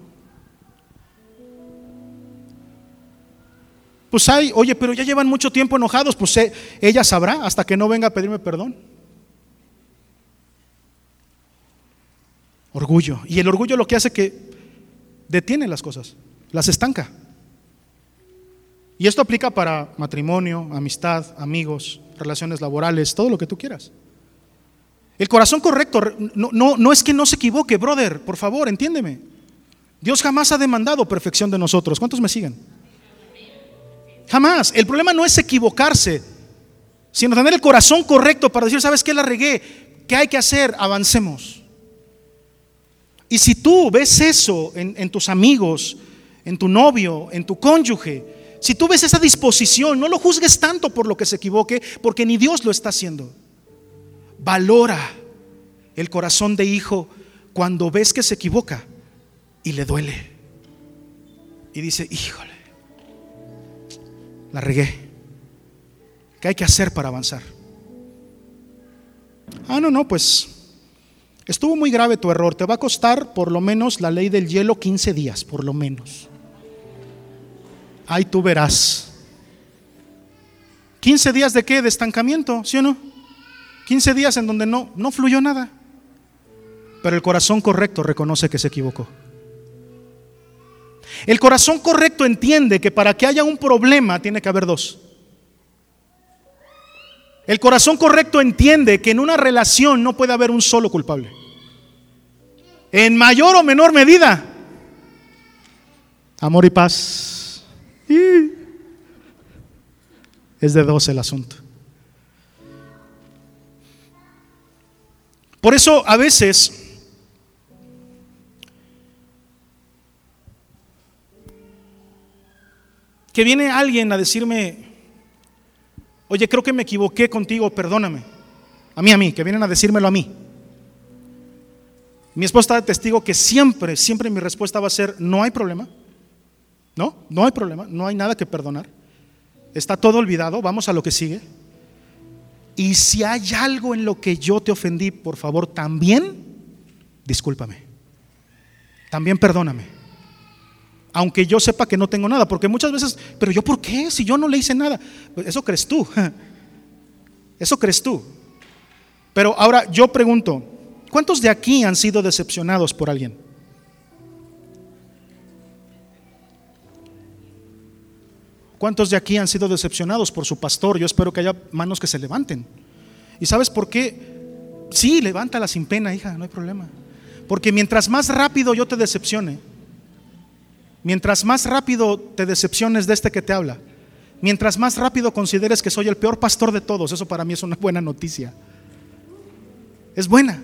Pues hay, oye, pero ya llevan mucho tiempo enojados, pues eh, ella sabrá hasta que no venga a pedirme perdón. Orgullo. Y el orgullo lo que hace que detiene las cosas, las estanca. Y esto aplica para matrimonio, amistad, amigos, relaciones laborales, todo lo que tú quieras. El corazón correcto no, no, no es que no se equivoque, brother, por favor, entiéndeme. Dios jamás ha demandado perfección de nosotros. ¿Cuántos me siguen? Jamás. El problema no es equivocarse, sino tener el corazón correcto para decir, ¿sabes qué la regué? ¿Qué hay que hacer? Avancemos. Y si tú ves eso en, en tus amigos, en tu novio, en tu cónyuge, si tú ves esa disposición, no lo juzgues tanto por lo que se equivoque, porque ni Dios lo está haciendo. Valora el corazón de hijo cuando ves que se equivoca y le duele. Y dice, híjole, la regué. ¿Qué hay que hacer para avanzar? Ah, no, no, pues estuvo muy grave tu error. Te va a costar por lo menos la ley del hielo 15 días, por lo menos. Ahí tú verás. ¿15 días de qué? De estancamiento, ¿sí o no? 15 días en donde no, no fluyó nada. Pero el corazón correcto reconoce que se equivocó. El corazón correcto entiende que para que haya un problema tiene que haber dos. El corazón correcto entiende que en una relación no puede haber un solo culpable. En mayor o menor medida. Amor y paz. Es de dos el asunto. Por eso a veces que viene alguien a decirme, oye, creo que me equivoqué contigo, perdóname. A mí, a mí, que vienen a decírmelo a mí. Mi esposa está de testigo que siempre, siempre mi respuesta va a ser, no hay problema. No, no hay problema, no hay nada que perdonar. Está todo olvidado, vamos a lo que sigue. Y si hay algo en lo que yo te ofendí, por favor, también discúlpame. También perdóname. Aunque yo sepa que no tengo nada, porque muchas veces, pero yo por qué? Si yo no le hice nada. Eso crees tú. Eso crees tú. Pero ahora yo pregunto, ¿cuántos de aquí han sido decepcionados por alguien? ¿Cuántos de aquí han sido decepcionados por su pastor? Yo espero que haya manos que se levanten. ¿Y sabes por qué? Sí, levántala sin pena, hija, no hay problema. Porque mientras más rápido yo te decepcione, mientras más rápido te decepciones de este que te habla, mientras más rápido consideres que soy el peor pastor de todos, eso para mí es una buena noticia. Es buena.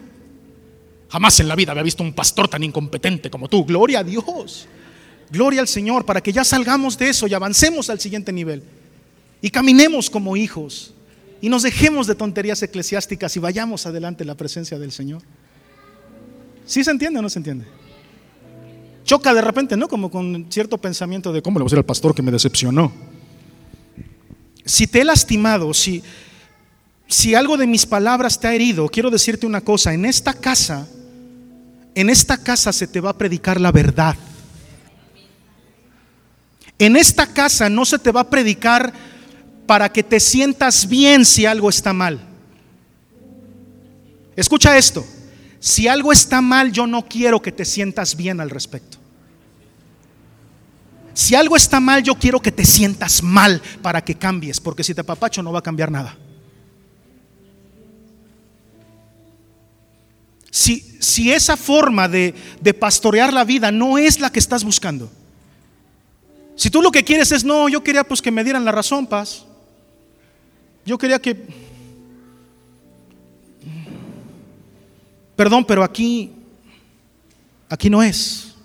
Jamás en la vida había visto un pastor tan incompetente como tú. Gloria a Dios. Gloria al Señor para que ya salgamos de eso y avancemos al siguiente nivel. Y caminemos como hijos. Y nos dejemos de tonterías eclesiásticas y vayamos adelante en la presencia del Señor. ¿Sí se entiende o no se entiende? Choca de repente, ¿no? Como con cierto pensamiento de cómo le voy a decir al pastor que me decepcionó. Si te he lastimado, si, si algo de mis palabras te ha herido, quiero decirte una cosa, en esta casa, en esta casa se te va a predicar la verdad. En esta casa no se te va a predicar para que te sientas bien si algo está mal. Escucha esto, si algo está mal yo no quiero que te sientas bien al respecto. Si algo está mal yo quiero que te sientas mal para que cambies, porque si te papacho no va a cambiar nada. Si, si esa forma de, de pastorear la vida no es la que estás buscando, si tú lo que quieres es, no, yo quería pues que me dieran la razón, paz. Yo quería que... Perdón, pero aquí, aquí no es.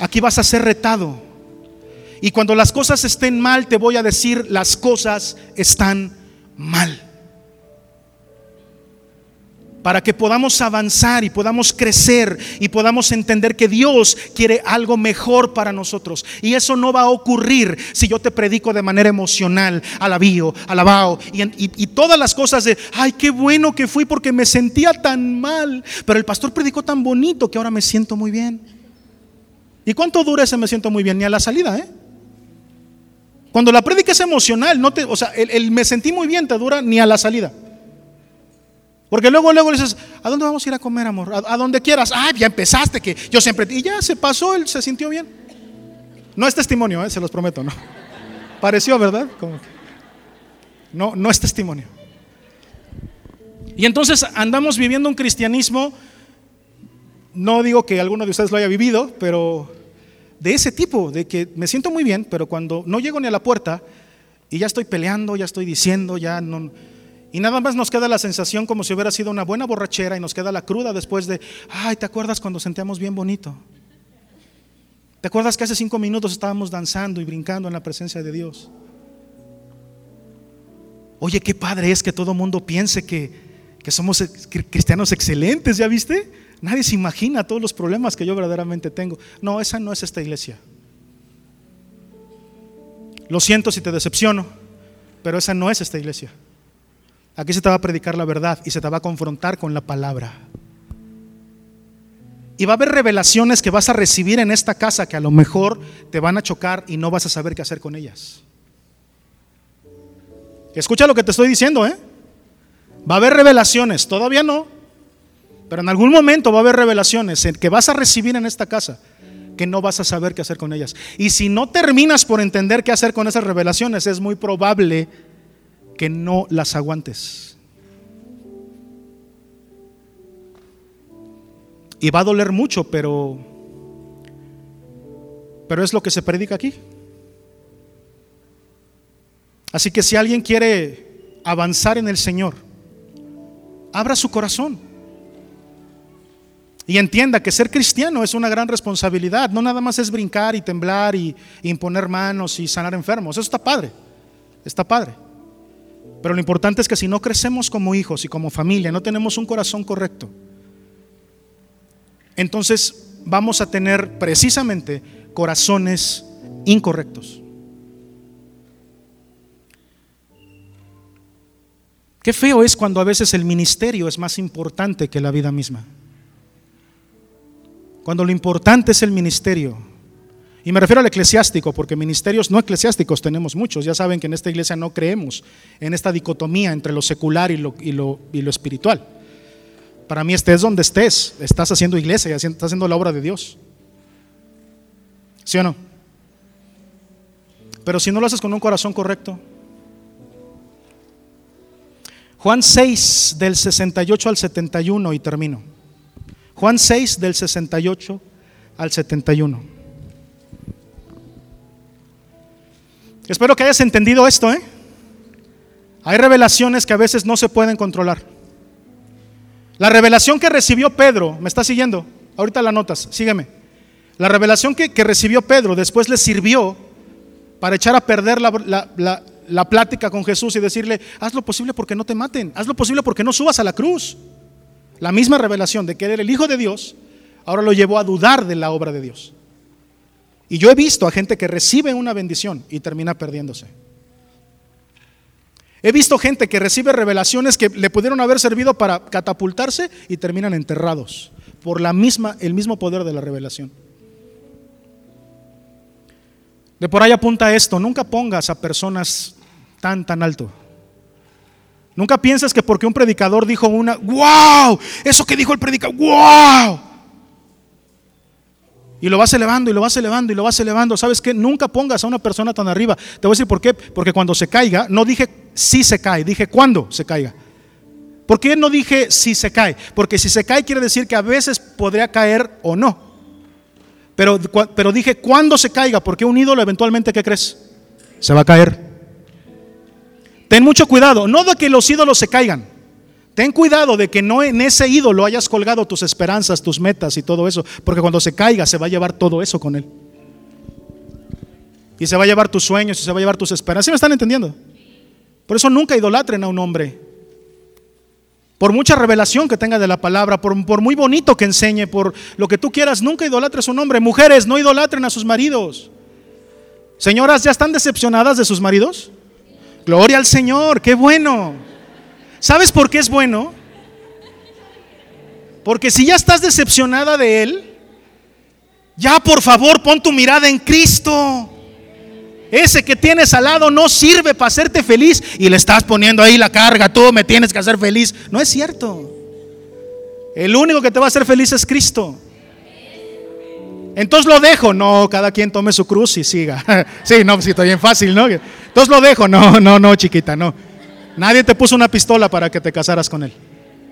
Aquí vas a ser retado. Y cuando las cosas estén mal, te voy a decir, las cosas están mal para que podamos avanzar y podamos crecer y podamos entender que Dios quiere algo mejor para nosotros. Y eso no va a ocurrir si yo te predico de manera emocional, alabío, alabao, y, y, todas las cosas de, ay, qué bueno que fui porque me sentía tan mal, pero el pastor predicó tan bonito que ahora me siento muy bien. ¿Y cuánto dura ese me siento muy bien? Ni a la salida, ¿eh? Cuando la predica es emocional, no te, o sea, el, el me sentí muy bien te dura ni a la salida. Porque luego, luego le dices, ¿a dónde vamos a ir a comer, amor? A, donde quieras. Ah, ya empezaste, que yo siempre. Y ya se pasó, él se sintió bien. No es testimonio, ¿eh? se los prometo, no. Pareció, ¿verdad? No, no es testimonio. Y entonces andamos viviendo un cristianismo, no digo que alguno de ustedes lo haya vivido, pero de ese tipo, de que me siento muy bien, pero cuando no llego ni a la puerta y ya estoy peleando, ya estoy diciendo, ya no y nada más nos queda la sensación como si hubiera sido una buena borrachera y nos queda la cruda después de, ay, ¿te acuerdas cuando sentíamos bien bonito? ¿Te acuerdas que hace cinco minutos estábamos danzando y brincando en la presencia de Dios? Oye, qué padre es que todo mundo piense que, que somos cristianos excelentes, ¿ya viste? Nadie se imagina todos los problemas que yo verdaderamente tengo. No, esa no es esta iglesia. Lo siento si te decepciono, pero esa no es esta iglesia. Aquí se te va a predicar la verdad y se te va a confrontar con la palabra. Y va a haber revelaciones que vas a recibir en esta casa que a lo mejor te van a chocar y no vas a saber qué hacer con ellas. Escucha lo que te estoy diciendo, ¿eh? Va a haber revelaciones, todavía no, pero en algún momento va a haber revelaciones que vas a recibir en esta casa que no vas a saber qué hacer con ellas. Y si no terminas por entender qué hacer con esas revelaciones, es muy probable que no las aguantes. Y va a doler mucho, pero pero es lo que se predica aquí. Así que si alguien quiere avanzar en el Señor, abra su corazón. Y entienda que ser cristiano es una gran responsabilidad. No nada más es brincar y temblar y, y imponer manos y sanar enfermos. Eso está padre. Está padre. Pero lo importante es que si no crecemos como hijos y como familia, no tenemos un corazón correcto, entonces vamos a tener precisamente corazones incorrectos. Qué feo es cuando a veces el ministerio es más importante que la vida misma. Cuando lo importante es el ministerio. Y me refiero al eclesiástico, porque ministerios no eclesiásticos tenemos muchos. Ya saben que en esta iglesia no creemos en esta dicotomía entre lo secular y lo, y lo, y lo espiritual. Para mí estés donde estés, estás haciendo iglesia y estás haciendo la obra de Dios. ¿Sí o no? Pero si no lo haces con un corazón correcto, Juan 6 del 68 al 71 y termino. Juan 6 del 68 al 71. Espero que hayas entendido esto, ¿eh? Hay revelaciones que a veces no se pueden controlar. La revelación que recibió Pedro, ¿me está siguiendo? Ahorita la notas, sígueme. La revelación que, recibió Pedro después le sirvió para echar a perder la, la, la plática con Jesús y decirle, haz lo posible porque no te maten, haz lo posible porque no subas a la cruz. La misma revelación de que era el Hijo de Dios, ahora lo llevó a dudar de la obra de Dios. Y yo he visto a gente que recibe una bendición y termina perdiéndose. He visto gente que recibe revelaciones que le pudieron haber servido para catapultarse y terminan enterrados por la misma, el mismo poder de la revelación. De por ahí apunta esto, nunca pongas a personas tan, tan alto. Nunca pienses que porque un predicador dijo una, wow, eso que dijo el predicador, wow. Y lo vas elevando y lo vas elevando y lo vas elevando. ¿Sabes qué? Nunca pongas a una persona tan arriba. Te voy a decir por qué. Porque cuando se caiga, no dije si se cae, dije cuándo se caiga. ¿Por qué no dije si se cae? Porque si se cae quiere decir que a veces podría caer o no. Pero, pero dije cuándo se caiga, porque un ídolo eventualmente, ¿qué crees? Se va a caer. Ten mucho cuidado, no de que los ídolos se caigan. Ten cuidado de que no en ese ídolo hayas colgado tus esperanzas, tus metas y todo eso, porque cuando se caiga se va a llevar todo eso con él. Y se va a llevar tus sueños y se va a llevar tus esperanzas. ¿Sí me están entendiendo? Por eso nunca idolatren a un hombre. Por mucha revelación que tenga de la palabra, por, muy bonito que enseñe, por lo que tú quieras, nunca idolatres a un hombre. Mujeres, no idolatren a sus maridos. Señoras, ¿ya están decepcionadas de sus maridos? Gloria al Señor, qué bueno. ¿Sabes por qué es bueno? Porque si ya estás decepcionada de Él, ya por favor pon tu mirada en Cristo. Ese que tienes al lado no sirve para hacerte feliz y le estás poniendo ahí la carga, tú me tienes que hacer feliz. No es cierto. El único que te va a hacer feliz es Cristo. Entonces lo dejo. No, cada quien tome su cruz y siga. sí, no, si está bien fácil, ¿no? Entonces lo dejo. No, no, no, chiquita, no. Nadie te puso una pistola para que te casaras con él.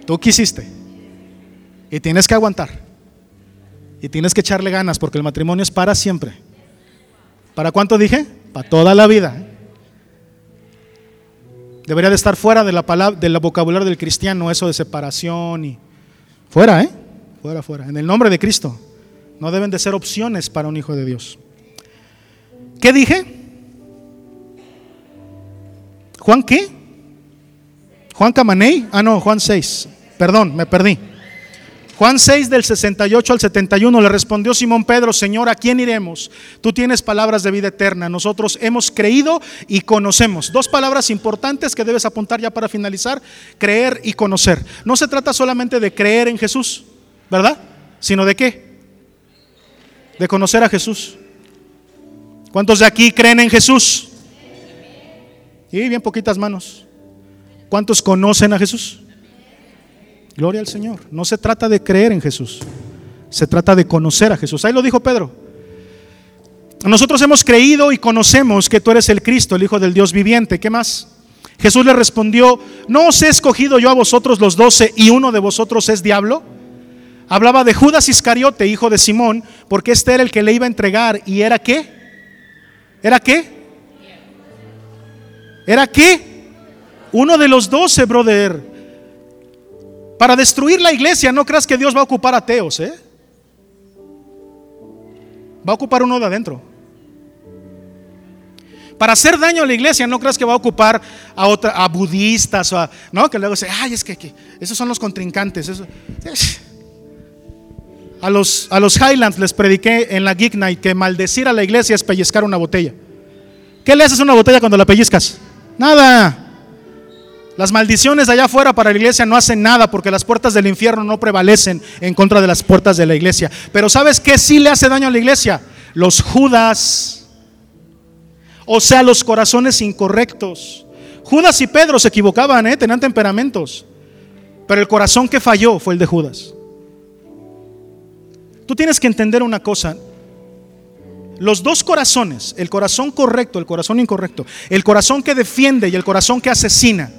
Tú quisiste. Y tienes que aguantar. Y tienes que echarle ganas porque el matrimonio es para siempre. ¿Para cuánto dije? Para toda la vida. Debería de estar fuera de la palabra, del vocabulario del cristiano eso de separación y fuera, ¿eh? Fuera, fuera. En el nombre de Cristo. No deben de ser opciones para un hijo de Dios. ¿Qué dije? ¿Juan qué? ¿Juan Camaney? Ah, no, Juan 6. Perdón, me perdí. Juan 6 del 68 al 71 le respondió Simón Pedro, Señor, ¿a quién iremos? Tú tienes palabras de vida eterna. Nosotros hemos creído y conocemos. Dos palabras importantes que debes apuntar ya para finalizar, creer y conocer. No se trata solamente de creer en Jesús, ¿verdad? Sino de qué? de conocer a Jesús. ¿Cuántos de aquí creen en Jesús? Y bien poquitas manos. ¿Cuántos conocen a Jesús? Gloria al Señor. No se trata de creer en Jesús, se trata de conocer a Jesús. Ahí lo dijo Pedro. Nosotros hemos creído y conocemos que tú eres el Cristo, el Hijo del Dios viviente. ¿Qué más? Jesús le respondió, ¿no os he escogido yo a vosotros los doce y uno de vosotros es diablo? Hablaba de Judas Iscariote, hijo de Simón, porque este era el que le iba a entregar. ¿Y era qué? ¿Era qué? ¿Era qué? Uno de los doce, brother. Para destruir la iglesia, no creas que Dios va a ocupar ateos, ¿eh? Va a ocupar uno de adentro. Para hacer daño a la iglesia, no creas que va a ocupar a, otra, a budistas, o a, ¿no? Que luego dice, ay, es que, esos son los contrincantes. Eso. a los, a los Highlands les prediqué en la Geek Night que maldecir a la iglesia es pellizcar una botella. ¿Qué le haces a una botella cuando la pellizcas? Nada. Las maldiciones allá afuera para la iglesia no hacen nada porque las puertas del infierno no prevalecen en contra de las puertas de la iglesia. Pero ¿sabes qué sí le hace daño a la iglesia? Los Judas. O sea, los corazones incorrectos. Judas y Pedro se equivocaban, ¿eh? tenían temperamentos. Pero el corazón que falló fue el de Judas. Tú tienes que entender una cosa. Los dos corazones, el corazón correcto, el corazón incorrecto, el corazón que defiende y el corazón que asesina,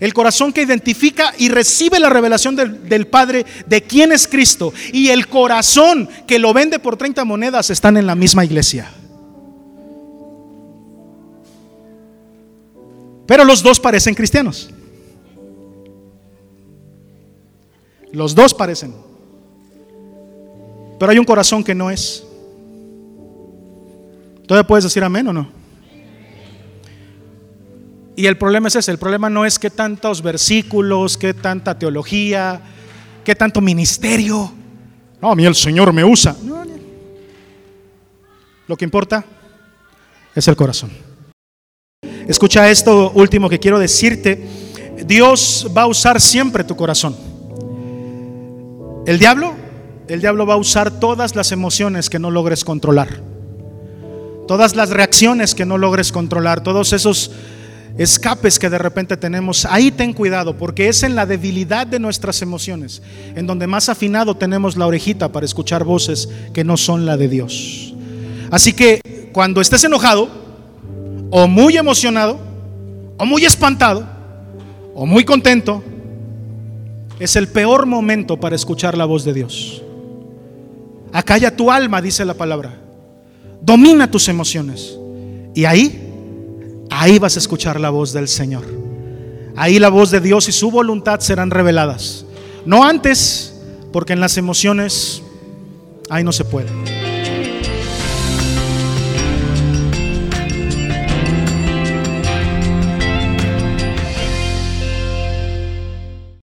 el corazón que identifica y recibe la revelación del, del, Padre de quién es Cristo y el corazón que lo vende por 30 monedas están en la misma iglesia. Pero los dos parecen cristianos. Los dos parecen. Pero hay un corazón que no es. ¿Todavía puedes decir amén o no? Y el problema es ese, el problema no es que tantos versículos, que tanta teología, que tanto ministerio. No, a mí el Señor me usa. Lo que importa es el corazón. Escucha esto último que quiero decirte. Dios va a usar siempre tu corazón. El diablo, el diablo va a usar todas las emociones que no logres controlar. Todas las reacciones que no logres controlar, todos esos escapes que de repente tenemos, ahí ten cuidado, porque es en la debilidad de nuestras emociones, en donde más afinado tenemos la orejita para escuchar voces que no son la de Dios. Así que cuando estés enojado, o muy emocionado, o muy espantado, o muy contento, es el peor momento para escuchar la voz de Dios. Acalla tu alma, dice la palabra. Domina tus emociones. Y ahí ahí vas a escuchar la voz del Señor. Ahí la voz de Dios y su voluntad serán reveladas. No antes, porque en las emociones ahí no se puede.